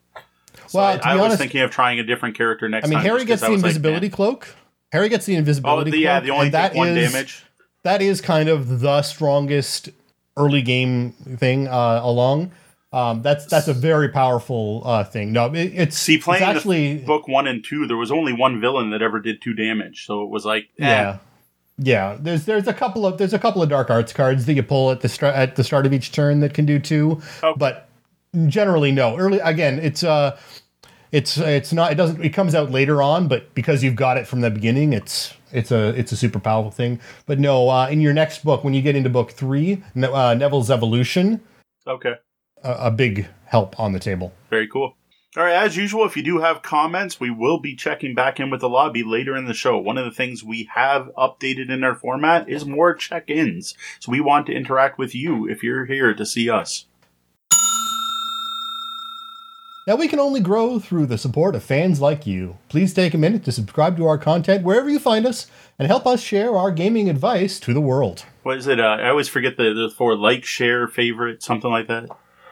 So Well, I, to I was honest- thinking of trying a different character next time. I mean. Harry gets the was like, invisibility cloak. Harry gets the Oh, invisibility the, yeah, cloak, the only that one is- damage. that is kind of the strongest early game thing uh, along. Um, that's that's a very powerful uh, thing. No, it, it's See, playing it's actually book one and two, there was only one villain that ever did two damage, so it was like, eh. yeah, yeah. There's there's a couple of there's a couple of dark arts cards that you pull at the start at the start of each turn that can do two, Okay. but generally no. Early again, it's uh, it's it's not it doesn't it comes out later on, but because you've got it from the beginning, it's it's a it's a super powerful thing. But no, uh, in your next book, when you get into book three, uh, Neville's evolution, Okay, a, a big help on the table. very cool. All right, as usual, if you do have comments, we will be checking back in with the lobby later in the show. One of the things we have updated in our format is more check ins. So we want to interact with you if you're here to see us. Now we can only grow through the support of fans like you. Please take a minute to subscribe to our content wherever you find us and help us share our gaming advice to the world. What is it? Uh, I always forget the, the four like, share, favorite, something like that.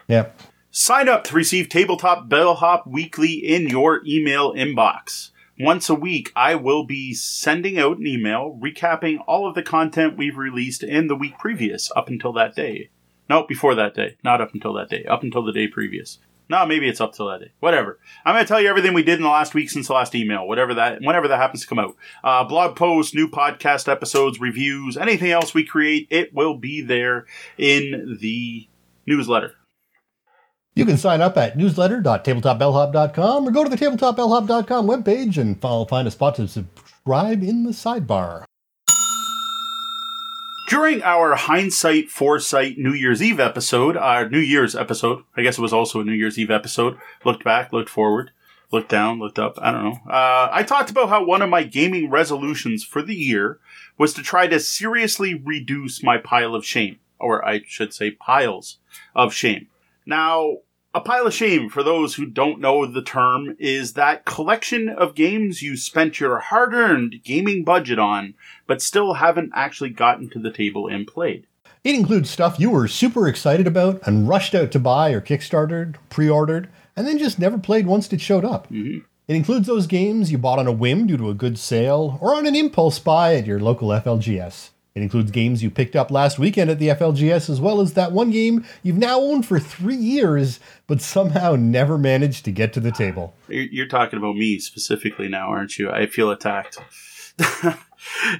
Yep. Sign up to receive Tabletop Bellhop Weekly in your email inbox. Once a week, I will be sending out an email recapping all of the content we've released in the week previous up until that day. No, before that day. Not up until that day. Up until the day previous. No, maybe it's up till that day. Whatever. I'm going to tell you everything we did in the last week since the last email. Whatever that, whenever that happens to come out. Uh, blog posts, new podcast episodes, reviews, anything else we create, it will be there in the newsletter. You can sign up at newsletter.tabletopbellhop.com or go to the tabletopbellhop.com webpage and find a spot to subscribe in the sidebar. During our hindsight, foresight New Year's Eve episode, our New Year's episode, I guess it was also a New Year's Eve episode, looked back, looked forward, looked down, looked up, I don't know. Uh, I talked about how one of my gaming resolutions for the year was to try to seriously reduce my pile of shame, or I should say piles of shame. Now, a pile of shame, for those who don't know the term, is that collection of games you spent your hard earned gaming budget on, but still haven't actually gotten to the table and played. It includes stuff you were super excited about and rushed out to buy or kickstarted, pre ordered, and then just never played once it showed up. Mm-hmm. It includes those games you bought on a whim due to a good sale or on an impulse buy at your local FLGS. It includes games you picked up last weekend at the FLGS, as well as that one game you've now owned for three years, but somehow never managed to get to the table. You're talking about me specifically now, aren't you? I feel attacked.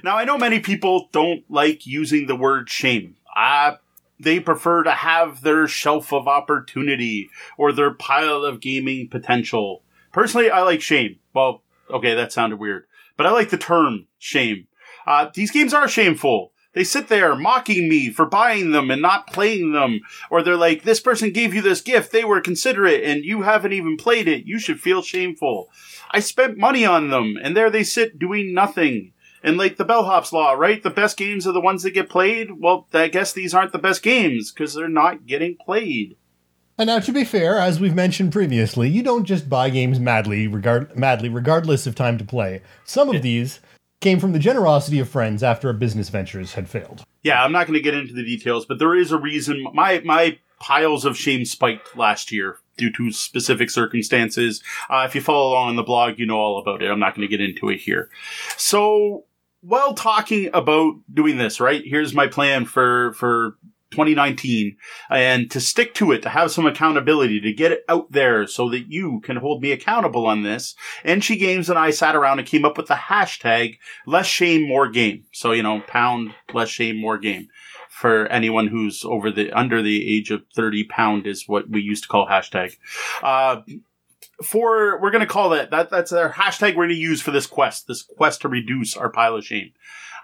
now, I know many people don't like using the word shame. Uh, they prefer to have their shelf of opportunity or their pile of gaming potential. Personally, I like shame. Well, okay, that sounded weird, but I like the term shame uh, these games are shameful. They sit there mocking me for buying them and not playing them. Or they're like, this person gave you this gift. They were considerate and you haven't even played it. You should feel shameful. I spent money on them and there they sit doing nothing. And like the bellhop's law, right? The best games are the ones that get played. Well, I guess these aren't the best games because they're not getting played. And now, to be fair, as we've mentioned previously, you don't just buy games madly, regard- madly regardless of time to play. Some of these came from the generosity of friends after a business ventures had failed. Yeah, I'm not going to get into the details, but there is a reason. My my piles of shame spiked last year due to specific circumstances. Uh, if you follow along on the blog, you know all about it. I'm not going to get into it here. So, while talking about doing this, right? Here's my plan for for 2019 and to stick to it, to have some accountability, to get it out there so that you can hold me accountable on this. And she games and I sat around and came up with the hashtag less shame, more game. So, you know, pound less shame, more game for anyone who's over the, under the age of 30 pound is what we used to call hashtag. Uh, for we're going to call that that that's our hashtag we're going to use for this quest this quest to reduce our pile of shame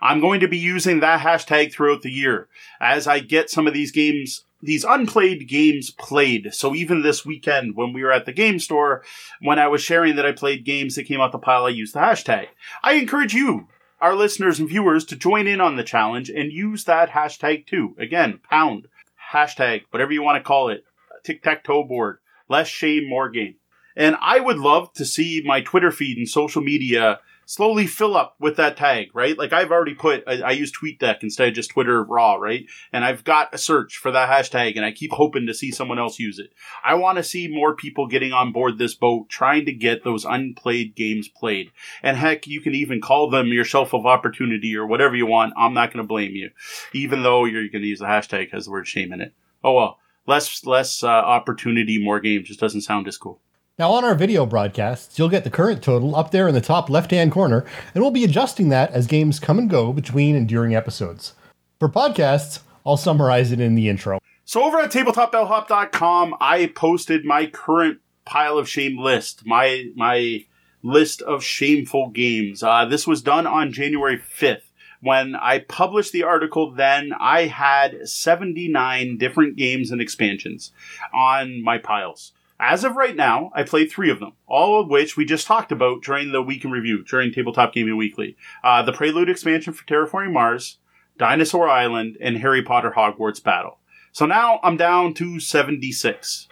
I'm going to be using that hashtag throughout the year as I get some of these games, these unplayed games played. So even this weekend when we were at the game store, when I was sharing that I played games that came out the pile, I used the hashtag. I encourage you, our listeners and viewers, to join in on the challenge and use that hashtag too. Again, pound, hashtag, whatever you want to call it, tic tac toe board, less shame, more game. And I would love to see my Twitter feed and social media slowly fill up with that tag, right? Like I've already put, I, I, use TweetDeck instead of just Twitter Raw, right? And I've got a search for that hashtag and I keep hoping to see someone else use it. I want to see more people getting on board this boat, trying to get those unplayed games played. And heck, you can even call them your shelf of opportunity or whatever you want. I'm not going to blame you, even though you're going to use the hashtag has the word shame in it. Oh well, less, less uh, opportunity, more games just doesn't sound as cool. Now, on our video broadcasts, you'll get the current total up there in the top left hand corner, and we'll be adjusting that as games come and go between and during episodes. For podcasts, I'll summarize it in the intro. So, over at tabletopbellhop.com, I posted my current pile of shame list, my, my list of shameful games. Uh, this was done on January 5th. When I published the article, then I had 79 different games and expansions on my piles. As of right now, I played three of them, all of which we just talked about during the week in review, during Tabletop Gaming Weekly. Uh, the Prelude expansion for Terraforming Mars, Dinosaur Island, and Harry Potter Hogwarts Battle. So now I'm down to 76.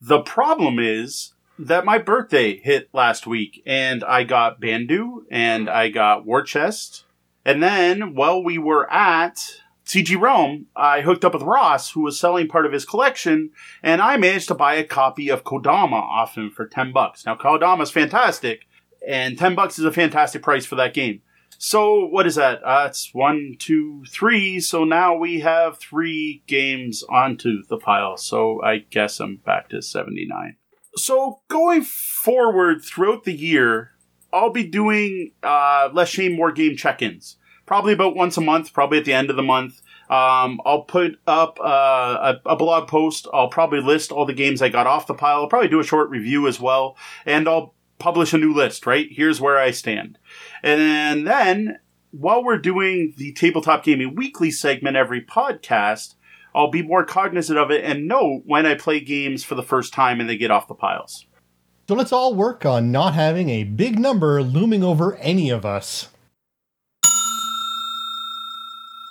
The problem is that my birthday hit last week, and I got Bandu, and I got War Chest, and then while we were at CG Realm, I hooked up with Ross, who was selling part of his collection, and I managed to buy a copy of Kodama off him for 10 bucks. Now, Kodama's fantastic, and 10 bucks is a fantastic price for that game. So what is that? Uh, it's one, two, three. So now we have three games onto the pile. So I guess I'm back to 79. So going forward throughout the year, I'll be doing uh, less shame, more game check-ins. Probably about once a month. Probably at the end of the month. Um, I'll put up uh, a, a, blog post. I'll probably list all the games I got off the pile. I'll probably do a short review as well, and I'll publish a new list. Right here's where I stand, and then while we're doing the tabletop gaming weekly segment every podcast, I'll be more cognizant of it and know when I play games for the first time and they get off the piles. So let's all work on not having a big number looming over any of us.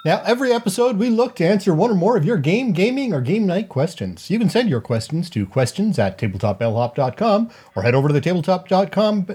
Now, every episode, we look to answer one or more of your game, gaming, or game night questions. You can send your questions to questions at tabletopbellhop.com or head over to the tabletop.com,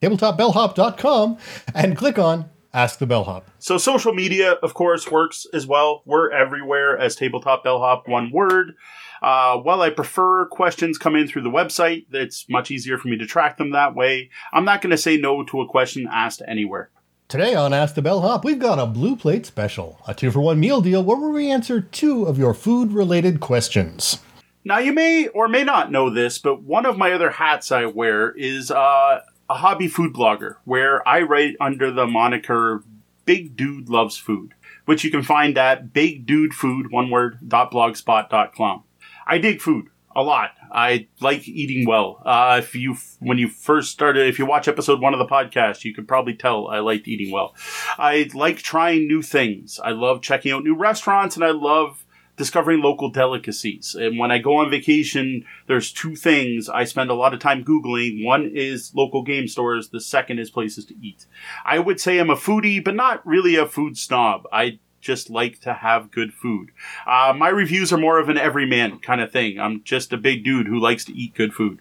tabletopbellhop.com and click on Ask the Bellhop. So, social media, of course, works as well. We're everywhere as Tabletop Bellhop, one word. Uh, while I prefer questions come in through the website, it's much easier for me to track them that way. I'm not going to say no to a question asked anywhere. Today on Ask the Bellhop, we've got a Blue Plate special, a two for one meal deal where we answer two of your food related questions. Now, you may or may not know this, but one of my other hats I wear is uh, a hobby food blogger where I write under the moniker Big Dude Loves Food, which you can find at bigdudefood, one word, dot blogspot.com. I dig food a lot. I like eating well. Uh, if you, when you first started, if you watch episode one of the podcast, you could probably tell I liked eating well. I like trying new things. I love checking out new restaurants and I love discovering local delicacies. And when I go on vacation, there's two things I spend a lot of time Googling. One is local game stores. The second is places to eat. I would say I'm a foodie, but not really a food snob. I just like to have good food. Uh, my reviews are more of an everyman kind of thing. I'm just a big dude who likes to eat good food.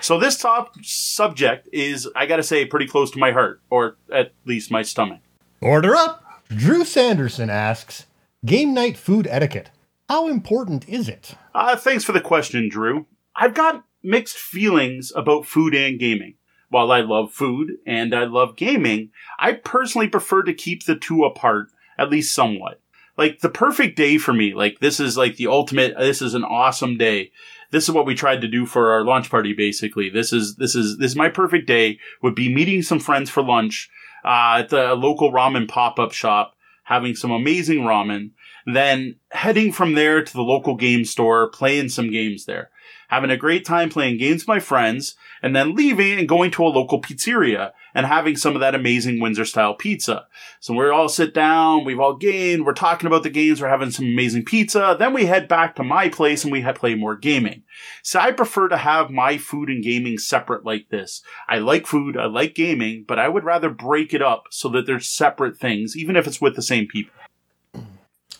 So this top subject is, I gotta say, pretty close to my heart, or at least my stomach. Order up! Drew Sanderson asks, Game night food etiquette. How important is it? Uh, thanks for the question, Drew. I've got mixed feelings about food and gaming. While I love food and I love gaming, I personally prefer to keep the two apart at least somewhat. Like the perfect day for me, like this is like the ultimate, this is an awesome day. This is what we tried to do for our launch party, basically. This is, this is, this is my perfect day would be meeting some friends for lunch, uh, at the local ramen pop-up shop, having some amazing ramen, then heading from there to the local game store, playing some games there having a great time playing games with my friends, and then leaving and going to a local pizzeria and having some of that amazing Windsor style pizza. So we all sit down, we've all gained, we're talking about the games, we're having some amazing pizza, then we head back to my place and we play more gaming. So I prefer to have my food and gaming separate like this. I like food, I like gaming, but I would rather break it up so that they're separate things, even if it's with the same people.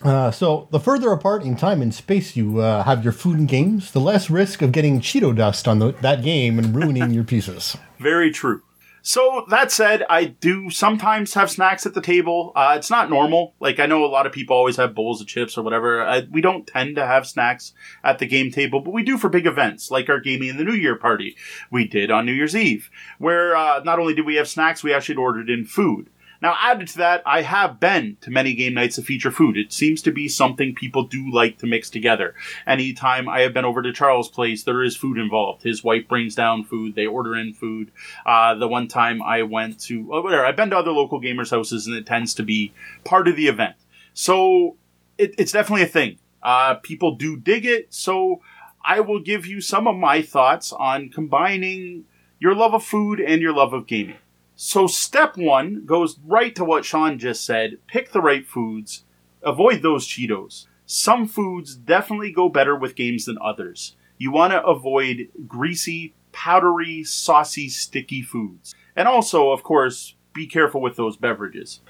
Uh, so, the further apart in time and space you uh, have your food and games, the less risk of getting Cheeto dust on the, that game and ruining your pieces. Very true. So that said, I do sometimes have snacks at the table. Uh, it's not normal. Like I know a lot of people always have bowls of chips or whatever. Uh, we don't tend to have snacks at the game table, but we do for big events like our gaming in the New Year party we did on New Year's Eve, where uh, not only did we have snacks, we actually ordered in food. Now, added to that, I have been to many game nights of feature food. It seems to be something people do like to mix together. Anytime I have been over to Charles' place, there is food involved. His wife brings down food. They order in food. Uh, the one time I went to, oh, whatever, I've been to other local gamers' houses, and it tends to be part of the event. So it, it's definitely a thing. Uh, people do dig it. So I will give you some of my thoughts on combining your love of food and your love of gaming. So step one goes right to what Sean just said. Pick the right foods. Avoid those Cheetos. Some foods definitely go better with games than others. You want to avoid greasy, powdery, saucy, sticky foods. And also, of course, be careful with those beverages.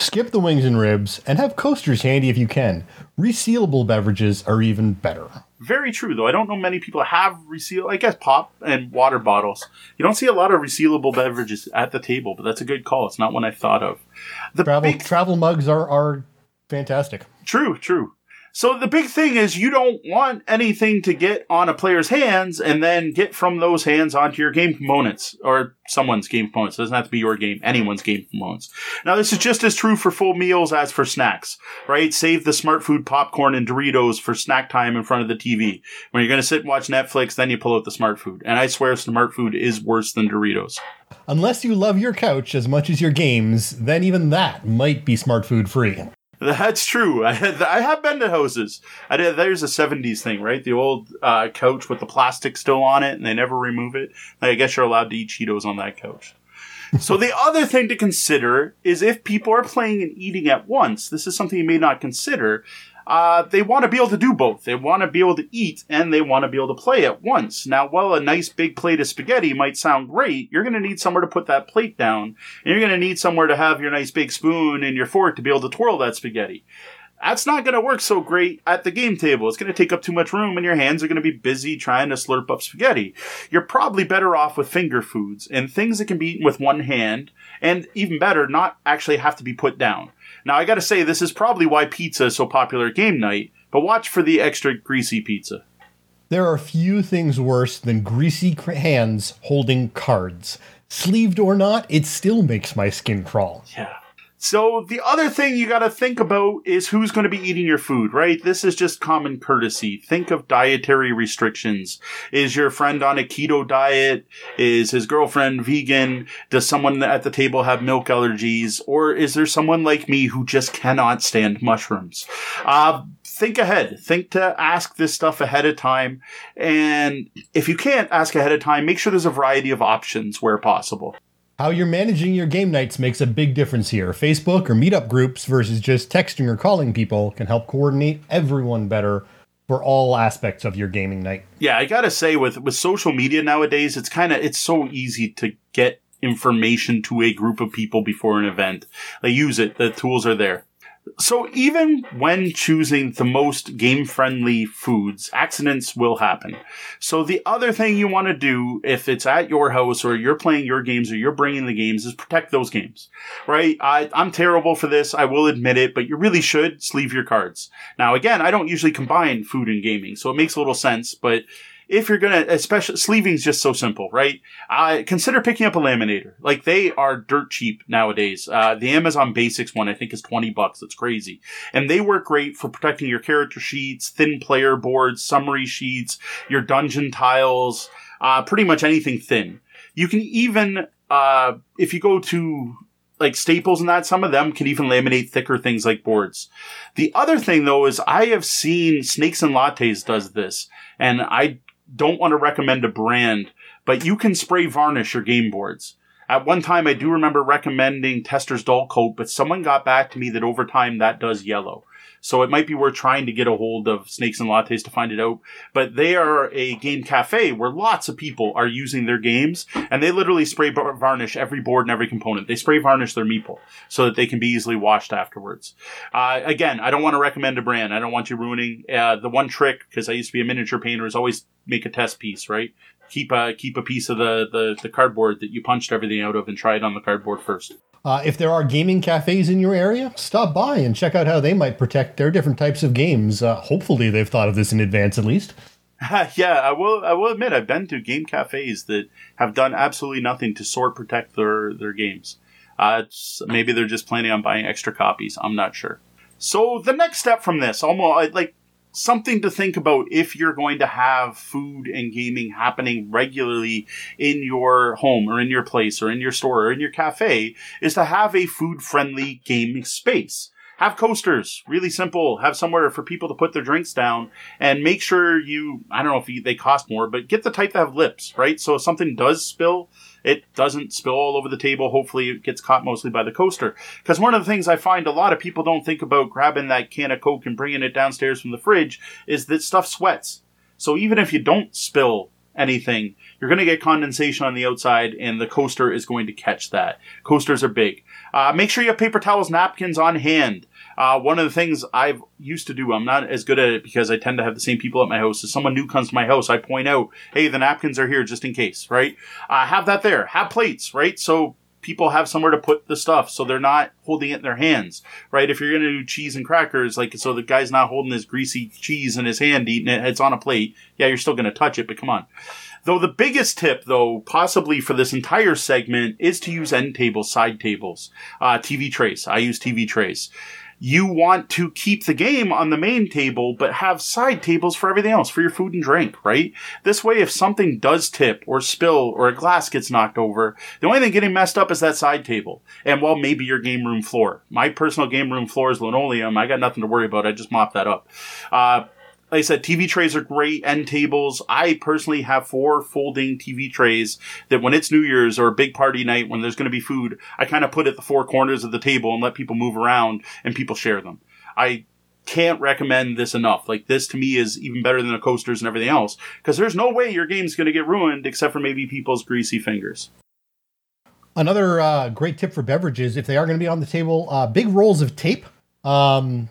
Skip the wings and ribs and have coasters handy if you can. Resealable beverages are even better. Very true, though. I don't know many people have reseal. I guess pop and water bottles. You don't see a lot of resealable beverages at the table, but that's a good call. It's not one I thought of. The travel big... travel mugs are are fantastic. True, true. So the big thing is you don't want anything to get on a player's hands and then get from those hands onto your game components or someone's game components. It doesn't have to be your game, anyone's game components. Now this is just as true for full meals as for snacks, right? Save the smart food popcorn and Doritos for snack time in front of the TV. When you're going to sit and watch Netflix, then you pull out the smart food. And I swear smart food is worse than Doritos. Unless you love your couch as much as your games, then even that might be smart food free. That's true. I, I have been to houses. I did, there's a 70s thing, right? The old uh, couch with the plastic still on it and they never remove it. I guess you're allowed to eat Cheetos on that couch. so the other thing to consider is if people are playing and eating at once, this is something you may not consider uh, they want to be able to do both. They want to be able to eat and they want to be able to play at once. Now, while a nice big plate of spaghetti might sound great, you're going to need somewhere to put that plate down. And you're going to need somewhere to have your nice big spoon and your fork to be able to twirl that spaghetti. That's not going to work so great at the game table. It's going to take up too much room and your hands are going to be busy trying to slurp up spaghetti. You're probably better off with finger foods and things that can be eaten with one hand and even better, not actually have to be put down. Now, I gotta say, this is probably why pizza is so popular at game night, but watch for the extra greasy pizza. There are few things worse than greasy hands holding cards. Sleeved or not, it still makes my skin crawl. Yeah. So the other thing you got to think about is who's going to be eating your food, right? This is just common courtesy. Think of dietary restrictions. Is your friend on a keto diet? Is his girlfriend vegan? Does someone at the table have milk allergies? Or is there someone like me who just cannot stand mushrooms? Uh, think ahead. Think to ask this stuff ahead of time. And if you can't ask ahead of time, make sure there's a variety of options where possible. How you're managing your game nights makes a big difference here. Facebook or meetup groups versus just texting or calling people can help coordinate everyone better for all aspects of your gaming night. Yeah, I gotta say, with with social media nowadays, it's kind of it's so easy to get information to a group of people before an event. They use it; the tools are there. So even when choosing the most game friendly foods, accidents will happen. So the other thing you want to do if it's at your house or you're playing your games or you're bringing the games is protect those games, right? I, I'm terrible for this. I will admit it, but you really should sleeve your cards. Now again, I don't usually combine food and gaming, so it makes a little sense, but if you're gonna, especially sleeving is just so simple, right? Uh, consider picking up a laminator. Like they are dirt cheap nowadays. Uh, the Amazon Basics one I think is twenty bucks. It's crazy, and they work great for protecting your character sheets, thin player boards, summary sheets, your dungeon tiles, uh, pretty much anything thin. You can even, uh, if you go to like staples and that, some of them can even laminate thicker things like boards. The other thing though is I have seen Snakes and Lattes does this, and I don't want to recommend a brand, but you can spray varnish your game boards. At one time, I do remember recommending Testors Dullcote, but someone got back to me that over time that does yellow. So it might be worth trying to get a hold of Snakes and Lattes to find it out. But they are a game cafe where lots of people are using their games and they literally spray varnish every board and every component. They spray varnish their meeple so that they can be easily washed afterwards. Uh, again, I don't want to recommend a brand. I don't want you ruining uh, the one trick because I used to be a miniature painter is always make a test piece, right? Keep a keep a piece of the, the, the cardboard that you punched everything out of and try it on the cardboard first. Uh, if there are gaming cafes in your area, stop by and check out how they might protect their different types of games. Uh, hopefully, they've thought of this in advance at least. yeah, I will. I will admit I've been to game cafes that have done absolutely nothing to sort protect their their games. Uh, maybe they're just planning on buying extra copies. I'm not sure. So the next step from this, almost like something to think about if you're going to have food and gaming happening regularly in your home or in your place or in your store or in your cafe is to have a food friendly gaming space. Have coasters, really simple. Have somewhere for people to put their drinks down and make sure you, I don't know if they cost more, but get the type that have lips, right? So if something does spill, it doesn't spill all over the table. Hopefully, it gets caught mostly by the coaster. Because one of the things I find a lot of people don't think about grabbing that can of Coke and bringing it downstairs from the fridge is that stuff sweats. So even if you don't spill anything, you're going to get condensation on the outside, and the coaster is going to catch that. Coasters are big. Uh, make sure you have paper towels, napkins on hand. Uh, one of the things I've used to do, I'm not as good at it because I tend to have the same people at my house. If someone new comes to my house, I point out, hey, the napkins are here just in case, right? Uh, have that there. Have plates, right? So people have somewhere to put the stuff so they're not holding it in their hands, right? If you're going to do cheese and crackers, like, so the guy's not holding his greasy cheese in his hand eating it, it's on a plate. Yeah, you're still going to touch it, but come on. Though the biggest tip, though, possibly for this entire segment, is to use end tables, side tables, uh, TV trays. I use TV trays you want to keep the game on the main table, but have side tables for everything else, for your food and drink, right? This way, if something does tip or spill or a glass gets knocked over, the only thing getting messed up is that side table. And well, maybe your game room floor. My personal game room floor is linoleum. I got nothing to worry about. I just mop that up. Uh, like I said, TV trays are great, end tables. I personally have four folding TV trays that when it's New Year's or a big party night when there's going to be food, I kind of put at the four corners of the table and let people move around and people share them. I can't recommend this enough. Like this to me is even better than the coasters and everything else because there's no way your game's going to get ruined except for maybe people's greasy fingers. Another uh, great tip for beverages, if they are going to be on the table, uh, big rolls of tape. Um,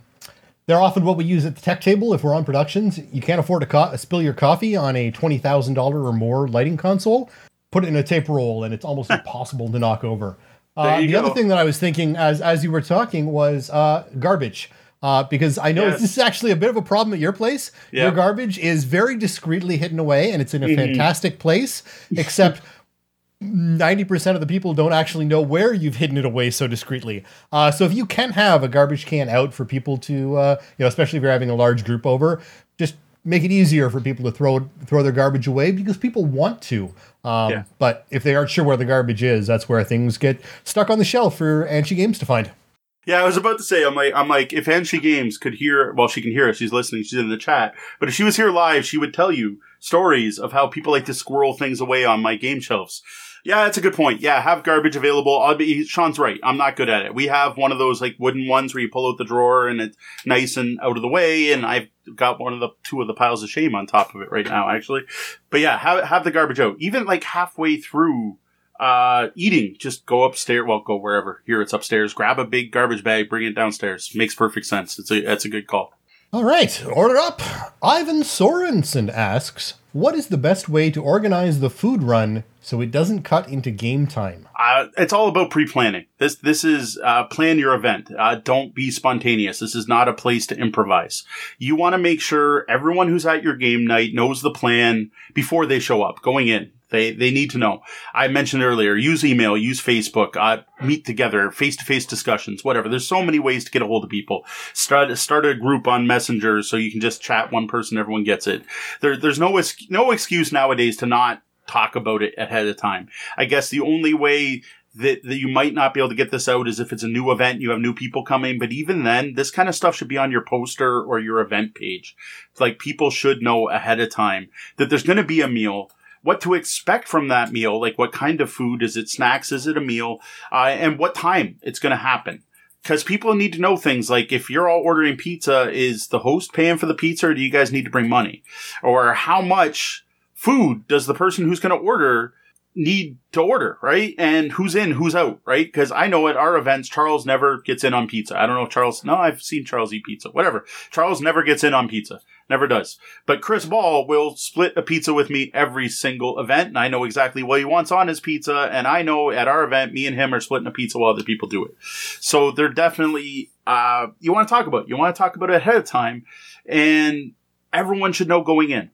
they're often what we use at the tech table if we're on productions. You can't afford to co- spill your coffee on a $20,000 or more lighting console. Put it in a tape roll, and it's almost impossible to knock over. Uh, the go. other thing that I was thinking as as you were talking was uh, garbage. Uh, because I know yes. this is actually a bit of a problem at your place. Yep. Your garbage is very discreetly hidden away, and it's in a mm-hmm. fantastic place. Except 90% of the people don't actually know where you've hidden it away so discreetly. Uh, so if you can have a garbage can out for people to, uh, you know, especially if you're having a large group over, just make it easier for people to throw throw their garbage away because people want to. Um, yeah. But if they aren't sure where the garbage is, that's where things get stuck on the shelf for Angie Games to find. Yeah, I was about to say, I'm like, I'm like, if Angie Games could hear, well, she can hear us. She's listening. She's in the chat. But if she was here live, she would tell you stories of how people like to squirrel things away on my game shelves. Yeah, that's a good point. Yeah, have garbage available. I'll be, Sean's right. I'm not good at it. We have one of those like wooden ones where you pull out the drawer and it's nice and out of the way. And I've got one of the two of the piles of shame on top of it right now, actually. But yeah, have, have the garbage out. Even like halfway through uh, eating, just go upstairs. Well, go wherever. Here it's upstairs. Grab a big garbage bag, bring it downstairs. Makes perfect sense. It's a that's a good call. All right, order up. Ivan Sorensen asks, "What is the best way to organize the food run so it doesn't cut into game time?" Uh, it's all about pre-planning. This this is uh, plan your event. Uh, don't be spontaneous. This is not a place to improvise. You want to make sure everyone who's at your game night knows the plan before they show up going in. They they need to know. I mentioned earlier, use email, use Facebook, uh, meet together, face to face discussions, whatever. There's so many ways to get a hold of people. Start start a group on Messenger so you can just chat one person, everyone gets it. There there's no no excuse nowadays to not talk about it ahead of time. I guess the only way that, that you might not be able to get this out is if it's a new event, you have new people coming. But even then, this kind of stuff should be on your poster or your event page. Like people should know ahead of time that there's going to be a meal what to expect from that meal. Like what kind of food? Is it snacks? Is it a meal? Uh, and what time it's going to happen. Because people need to know things like if you're all ordering pizza, is the host paying for the pizza or do you guys need to bring money? Or how much food does the person who's going to order need to order, right? And who's in, who's out, right? Because I know at our events, Charles never gets in on pizza. I don't know if Charles, no, I've seen Charles eat pizza, whatever. Charles never gets in on pizza. Never does. But Chris Ball will split a pizza with me every single event, and I know exactly what he wants on his pizza, and I know at our event, me and him are splitting a pizza while other people do it. So they're definitely, uh, you want to talk about, it. you want to talk about it ahead of time, and everyone should know going in.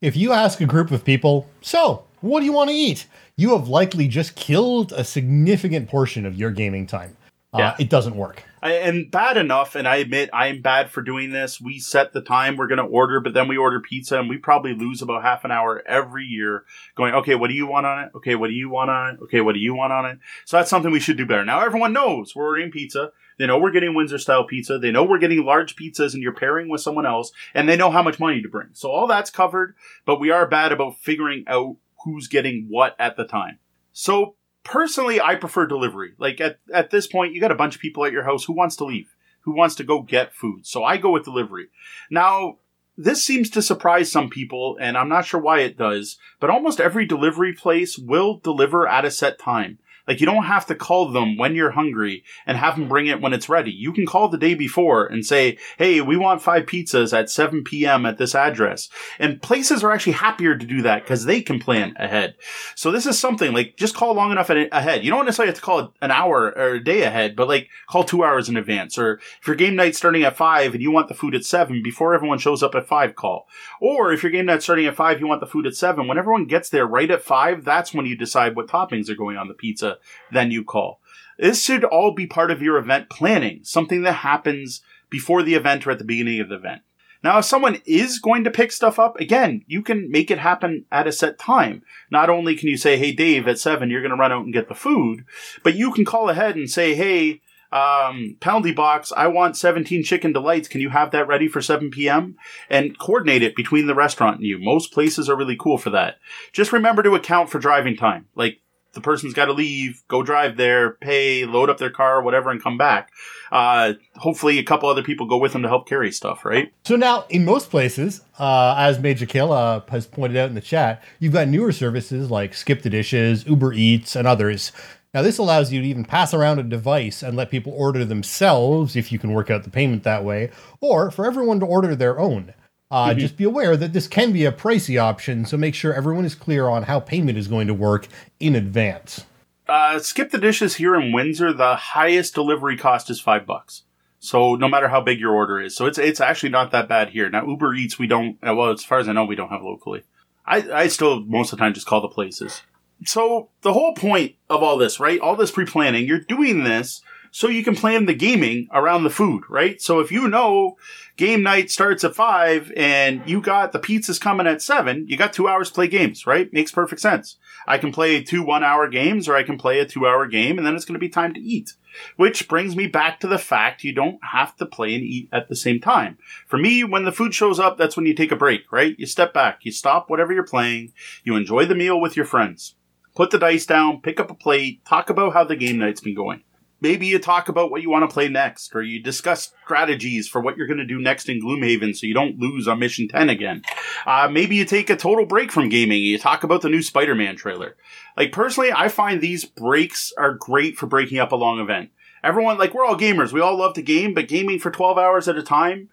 If you ask a group of people, so what do you want to eat? You have likely just killed a significant portion of your gaming time. Uh, yeah. it doesn't work. I, and bad enough, and I admit I'm bad for doing this. We set the time we're going to order, but then we order pizza, and we probably lose about half an hour every year going, okay, what do you want on it? Okay, what do you want on it? Okay, what do you want on it? So that's something we should do better. Now everyone knows we're ordering pizza. They know we're getting Windsor style pizza. They know we're getting large pizzas and you're pairing with someone else, and they know how much money to bring. So all that's covered, but we are bad about figuring out who's getting what at the time. So personally, I prefer delivery. Like at, at this point, you got a bunch of people at your house who wants to leave, who wants to go get food. So I go with delivery. Now, this seems to surprise some people, and I'm not sure why it does, but almost every delivery place will deliver at a set time. Like you don't have to call them when you're hungry and have them bring it when it's ready. You can call the day before and say, "Hey, we want five pizzas at 7 p.m. at this address." And places are actually happier to do that because they can plan ahead. So this is something like just call long enough ahead. You don't necessarily have to call an hour or a day ahead, but like call two hours in advance. Or if your game night's starting at five and you want the food at seven before everyone shows up at five, call. Or if your game night's starting at five, you want the food at seven. When everyone gets there right at five, that's when you decide what toppings are going on the pizza then you call. This should all be part of your event planning, something that happens before the event or at the beginning of the event. Now, if someone is going to pick stuff up, again, you can make it happen at a set time. Not only can you say, hey, Dave, at seven, you're going to run out and get the food, but you can call ahead and say, hey, um, penalty box, I want 17 chicken delights. Can you have that ready for 7 p.m.? And coordinate it between the restaurant and you. Most places are really cool for that. Just remember to account for driving time. Like, the person's got to leave, go drive there, pay, load up their car, whatever, and come back. Uh, hopefully, a couple other people go with them to help carry stuff, right? So now, in most places, uh, as Major Kayla has pointed out in the chat, you've got newer services like Skip the Dishes, Uber Eats, and others. Now, this allows you to even pass around a device and let people order themselves if you can work out the payment that way, or for everyone to order their own. Uh, mm-hmm. Just be aware that this can be a pricey option, so make sure everyone is clear on how payment is going to work in advance. Uh, SkipTheDishes here in Windsor. The highest delivery cost is five bucks. So no matter how big your order is, so it's it's actually not that bad here. Now Uber Eats we don't. Uh, well, as far as I know, we don't have locally. I I still most of the time just call the places. So the whole point of all this, right? All this pre planning, you're doing this so you can plan the gaming around the food, right? So if you know game night starts at five and you got the pizzas coming at seven, you got two hours to play games, right? Makes perfect sense. I can play two one hour games or I can play a two hour game and then it's going to be time to eat. Which brings me back to the fact you don't have to play and eat at the same time. For me, when the food shows up, that's when you take a break, right? You step back, you stop whatever you're playing, you enjoy the meal with your friends. Put the dice down, pick up a plate, talk about how the game night's been going maybe you talk about what you want to play next, or you discuss strategies for what you're going to do next in Gloomhaven so you don't lose on Mission 10 again. Uh, maybe you take a total break from gaming you talk about the new Spider Man trailer. Like, personally, I find these breaks are great for breaking up a long event. Everyone, like, we're all gamers. We all love to game, but gaming for 12 hours at a time,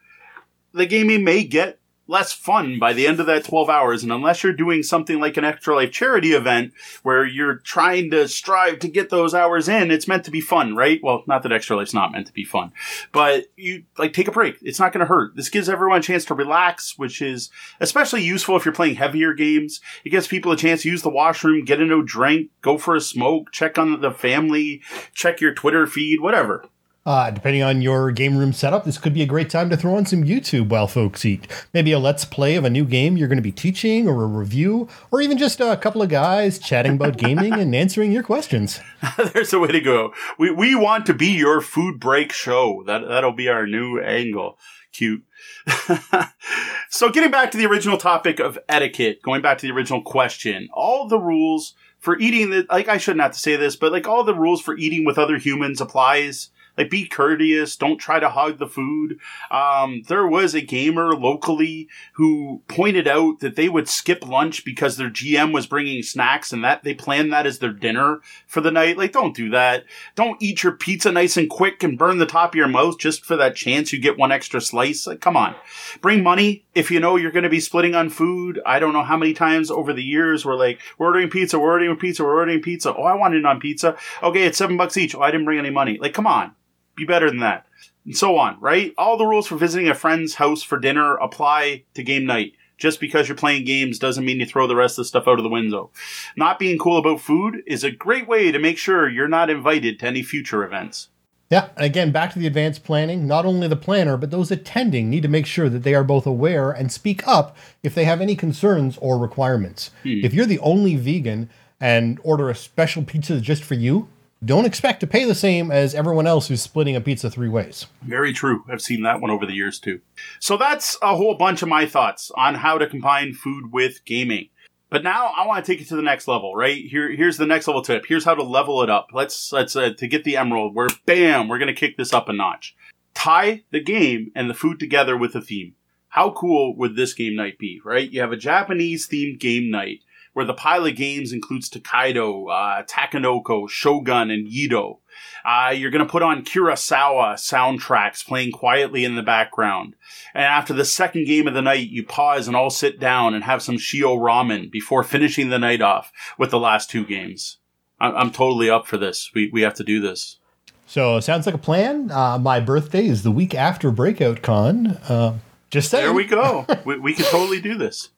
the gaming may get less fun by the end of that 12 hours. And unless you're doing something like an Extra Life charity event where you're trying to strive to get those hours in, it's meant to be fun, right? Well, not that Extra Life's not meant to be fun, but you like take a break. It's not going to hurt. This gives everyone a chance to relax, which is especially useful if you're playing heavier games. It gives people a chance to use the washroom, get a no drink, go for a smoke, check on the family, check your Twitter feed, whatever. Uh, depending on your game room setup, this could be a great time to throw on some YouTube while folks eat. Maybe a let's play of a new game you're going to be teaching, or a review, or even just a couple of guys chatting about gaming and answering your questions. There's a way to go. We we want to be your food break show. That that'll be our new angle. Cute. so getting back to the original topic of etiquette, going back to the original question, all the rules for eating the like I shouldn't have to say this, but like all the rules for eating with other humans applies like, be courteous. Don't try to hog the food. Um, there was a gamer locally who pointed out that they would skip lunch because their GM was bringing snacks and that they planned that as their dinner for the night. Like, don't do that. Don't eat your pizza nice and quick and burn the top of your mouth just for that chance you get one extra slice. Like, come on. Bring money if you know you're going to be splitting on food. I don't know how many times over the years we're like, we're ordering pizza, we're ordering pizza, we're ordering pizza. Oh, I want in on pizza. Okay, it's seven bucks each. Oh, I didn't bring any money. Like, come on be better than that. And so on, right? All the rules for visiting a friend's house for dinner apply to game night. Just because you're playing games doesn't mean you throw the rest of the stuff out of the window. Not being cool about food is a great way to make sure you're not invited to any future events. Yeah, and again, back to the advanced planning. Not only the planner, but those attending need to make sure that they are both aware and speak up if they have any concerns or requirements. Hmm. If you're the only vegan and order a special pizza just for you, don't expect to pay the same as everyone else who's splitting a pizza three ways. Very true. I've seen that one over the years too. So that's a whole bunch of my thoughts on how to combine food with gaming. But now I want to take it to the next level, right? Here, here's the next level tip. Here's how to level it up. Let's, let's, uh, to get the Emeril, where bam, we're to kick this up a notch. Tie the game and the food together with a theme. How cool would this game night be, right? You have a Japanese themed game night where the pile of games includes Tokaido, uh, Takenoko, Shogun, and Yedo. Uh, you're going to put on Kurosawa soundtracks playing quietly in the background. And after the second game of the night, you pause and all sit down and have some Shio ramen before finishing the night off with the last two games. I'm, I'm totally up for this. We, we have to do this. So sounds like a plan. Uh, my birthday is the week after Breakout Con. Uh, just saying. There we go. we, we can totally do this.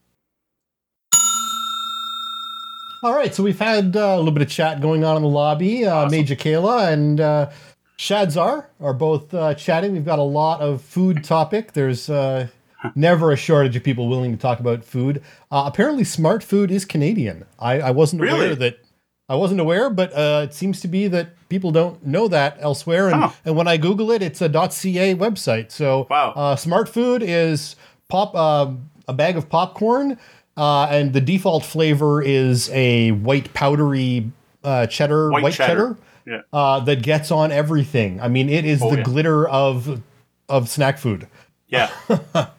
All right, so we've had uh, a little bit of chat going on in the lobby. Uh, awesome. Major Kayla and uh, Shadzar are both uh, chatting. We've got a lot of food topic. There's uh, never a shortage of people willing to talk about food. Uh, apparently, smart food is Canadian. I, I wasn't really? aware that. I wasn't aware, but uh, it seems to be that people don't know that elsewhere. And, and when I Google it, it's a .ca website. So, wow. uh, smart food is pop uh, a bag of popcorn, uh, and the default flavor is a white powdery uh, cheddar, white, white cheddar, cheddar yeah. uh, that gets on everything. I mean, it is oh, the yeah. glitter of of snack food. Yeah,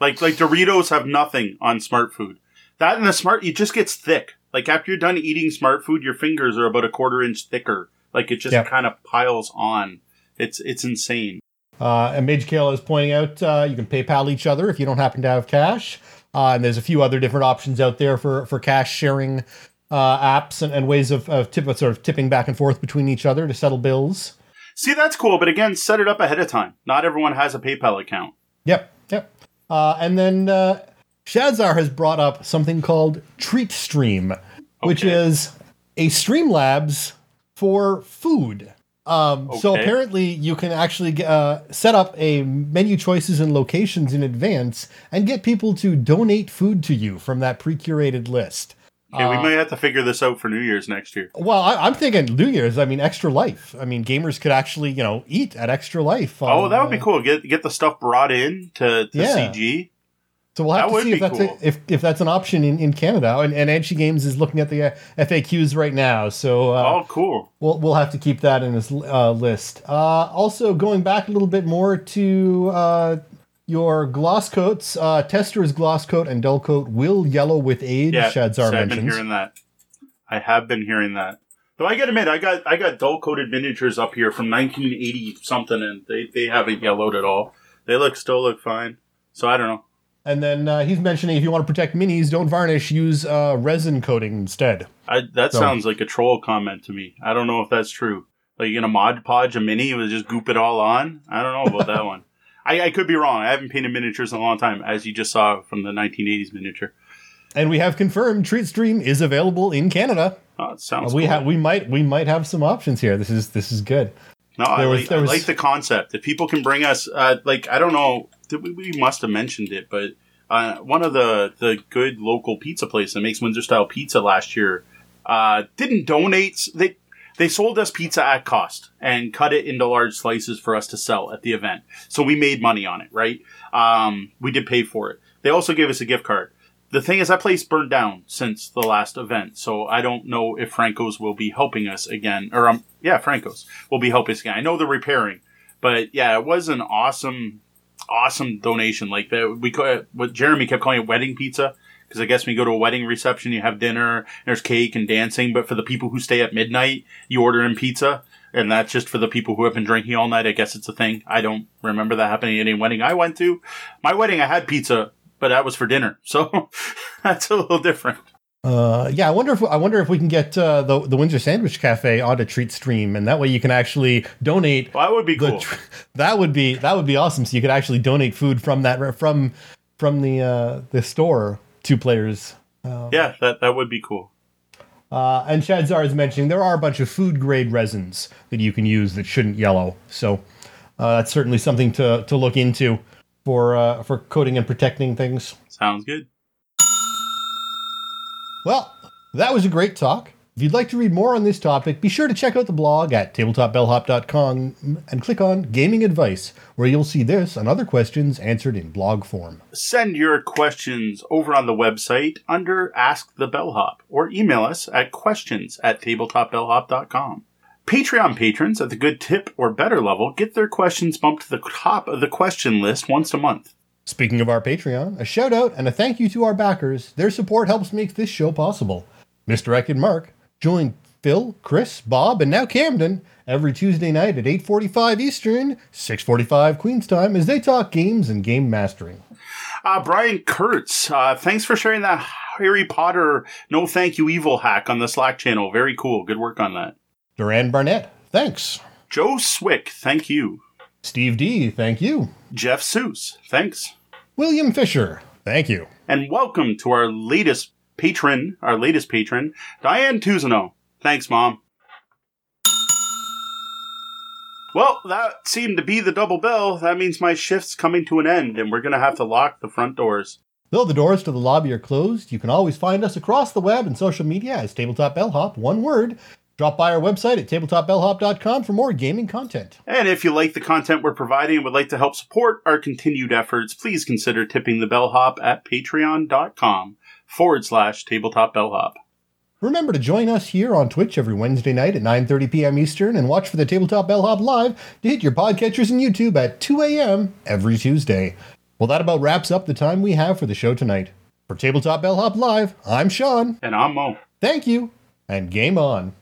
like like Doritos have nothing on smart food. That and the smart, it just gets thick. Like after you're done eating smart food, your fingers are about a quarter inch thicker. Like it just yeah. kind of piles on. It's it's insane. Uh, and Mage Kale is pointing out uh, you can PayPal each other if you don't happen to have cash. Uh, and there's a few other different options out there for, for cash sharing uh, apps and, and, ways of, of tip, sort of tipping back and forth between each other to settle bills. See, that's cool, but again, set it up ahead of time. Not everyone has a PayPal account. Yep, yep. Uh, and then uh, Shadzar has brought up something called Treat Stream, okay. which is a Streamlabs for food. Um, okay. So apparently, you can actually uh, set up a menu choices and locations in advance and get people to donate food to you from that pre-curated list. Okay, we uh, might have to figure this out for New Year's next year. Well, I, am thinking New Year's. I mean, Extra Life. I mean, gamers could actually, you know, eat at Extra Life. oh, that would be uh, cool. Get get the stuff brought in to, to yeah. CG. So we'll have that to see if that's cool. a, if, if that's an option in, in Canada. And, and Edgy Games is looking at the uh, FAQs right now. So uh, oh, cool. We'll we'll have to keep that in this uh, list. Uh, also, going back a little bit more to uh, your gloss coats, uh, Testors gloss coat and Dullcote will yellow with age. Yeah, Shadzar I've been hearing that. I have been hearing that. Though I gotta admit, I got I got dull coated miniatures up here from 1980 something, and they, they haven't yellowed at all. They look still look fine. So I don't know. And then uh, he's mentioning if you want to protect minis, don't varnish, use uh, resin coating instead. I, that so. sounds like a troll comment to me. I don't know if that's true. Like you're gonna mod podge a mini and just goop it all on? I don't know about that one. I, I, could be wrong. I haven't painted miniatures in a long time, as you just saw from the 1980s miniature. And we have confirmed Treat Stream is available in Canada. Oh, sounds. We cool. have we might we might have some options here. This is this is good. No, I, was, like, I was... like the concept. If people can bring us, uh, like I don't know, we, we must have mentioned it, but uh, one of the the good local pizza place that makes Windsor style pizza last year uh, didn't donate. They they sold us pizza at cost and cut it into large slices for us to sell at the event. So we made money on it, right? Um, we did pay for it. They also gave us a gift card. The thing is, that place burned down since the last event, so I don't know if Franco's will be helping us again. Or um, yeah, Franco's will be helping us again. I know they're repairing, but yeah, it was an awesome awesome donation. Like that, we what Jeremy kept calling it wedding pizza because I guess when you go to a wedding reception, you have dinner, there's cake and dancing. But for the people who stay at midnight, you order in pizza, and that's just for the people who have been drinking all night. I guess it's a thing. I don't remember that happening at any wedding I went to. My wedding, I had pizza, but that was for dinner, so that's a little different. Uh, yeah, I wonder if I wonder if we can get uh, the the Windsor Sandwich Cafe on a Treat Stream, and that way you can actually donate. Well, that would be cool. Tr- that would be that would be awesome. So you could actually donate food from that from from the uh, the store to players. Um, yeah, that that would be cool. Uh, and Shadzar is mentioning there are a bunch of food grade resins that you can use that shouldn't yellow. So uh, that's certainly something to to look into for uh, for coding and protecting things. Sounds good. Well, that was a great talk. If you'd like to read more on this topic, be sure to check out the blog at tabletopbellhop.com and click on Gaming Advice, where you'll see this and other questions answered in blog form. Send your questions over on the website under Ask the Bellhop or email us at questions at tabletopbellhop.com. Patreon patrons at the good tip or better level get their questions bumped to the top of the question list once a month. Speaking of our Patreon, a shout out and a thank you to our backers. Their support helps make this show possible. Mr. Eck and Mark join Phil, Chris, Bob, and now Camden every Tuesday night at 8.45 Eastern, 6.45 Queen's Time as they talk games and game mastering. Uh, Brian Kurtz, uh, thanks for sharing that Harry Potter no thank you evil hack on the Slack channel. Very cool. Good work on that. Duran Barnett, thanks. Joe Swick, thank you. Steve D, thank you. Jeff Seuss, thanks. William Fisher, thank you. And welcome to our latest patron, our latest patron, Diane Tuzano. Thanks, Mom. Well, that seemed to be the double bell. That means my shift's coming to an end, and we're going to have to lock the front doors. Though the doors to the lobby are closed, you can always find us across the web and social media as Tabletop Bellhop, one word. Drop by our website at tabletopbellhop.com for more gaming content. And if you like the content we're providing and would like to help support our continued efforts, please consider tipping the bellhop at patreon.com forward slash tabletop bellhop. Remember to join us here on Twitch every Wednesday night at 9.30 p.m. Eastern and watch for the Tabletop Bellhop live to hit your podcatchers and YouTube at 2 a.m. every Tuesday. Well, that about wraps up the time we have for the show tonight. For Tabletop Bellhop Live, I'm Sean. And I'm Mo. Thank you, and game on.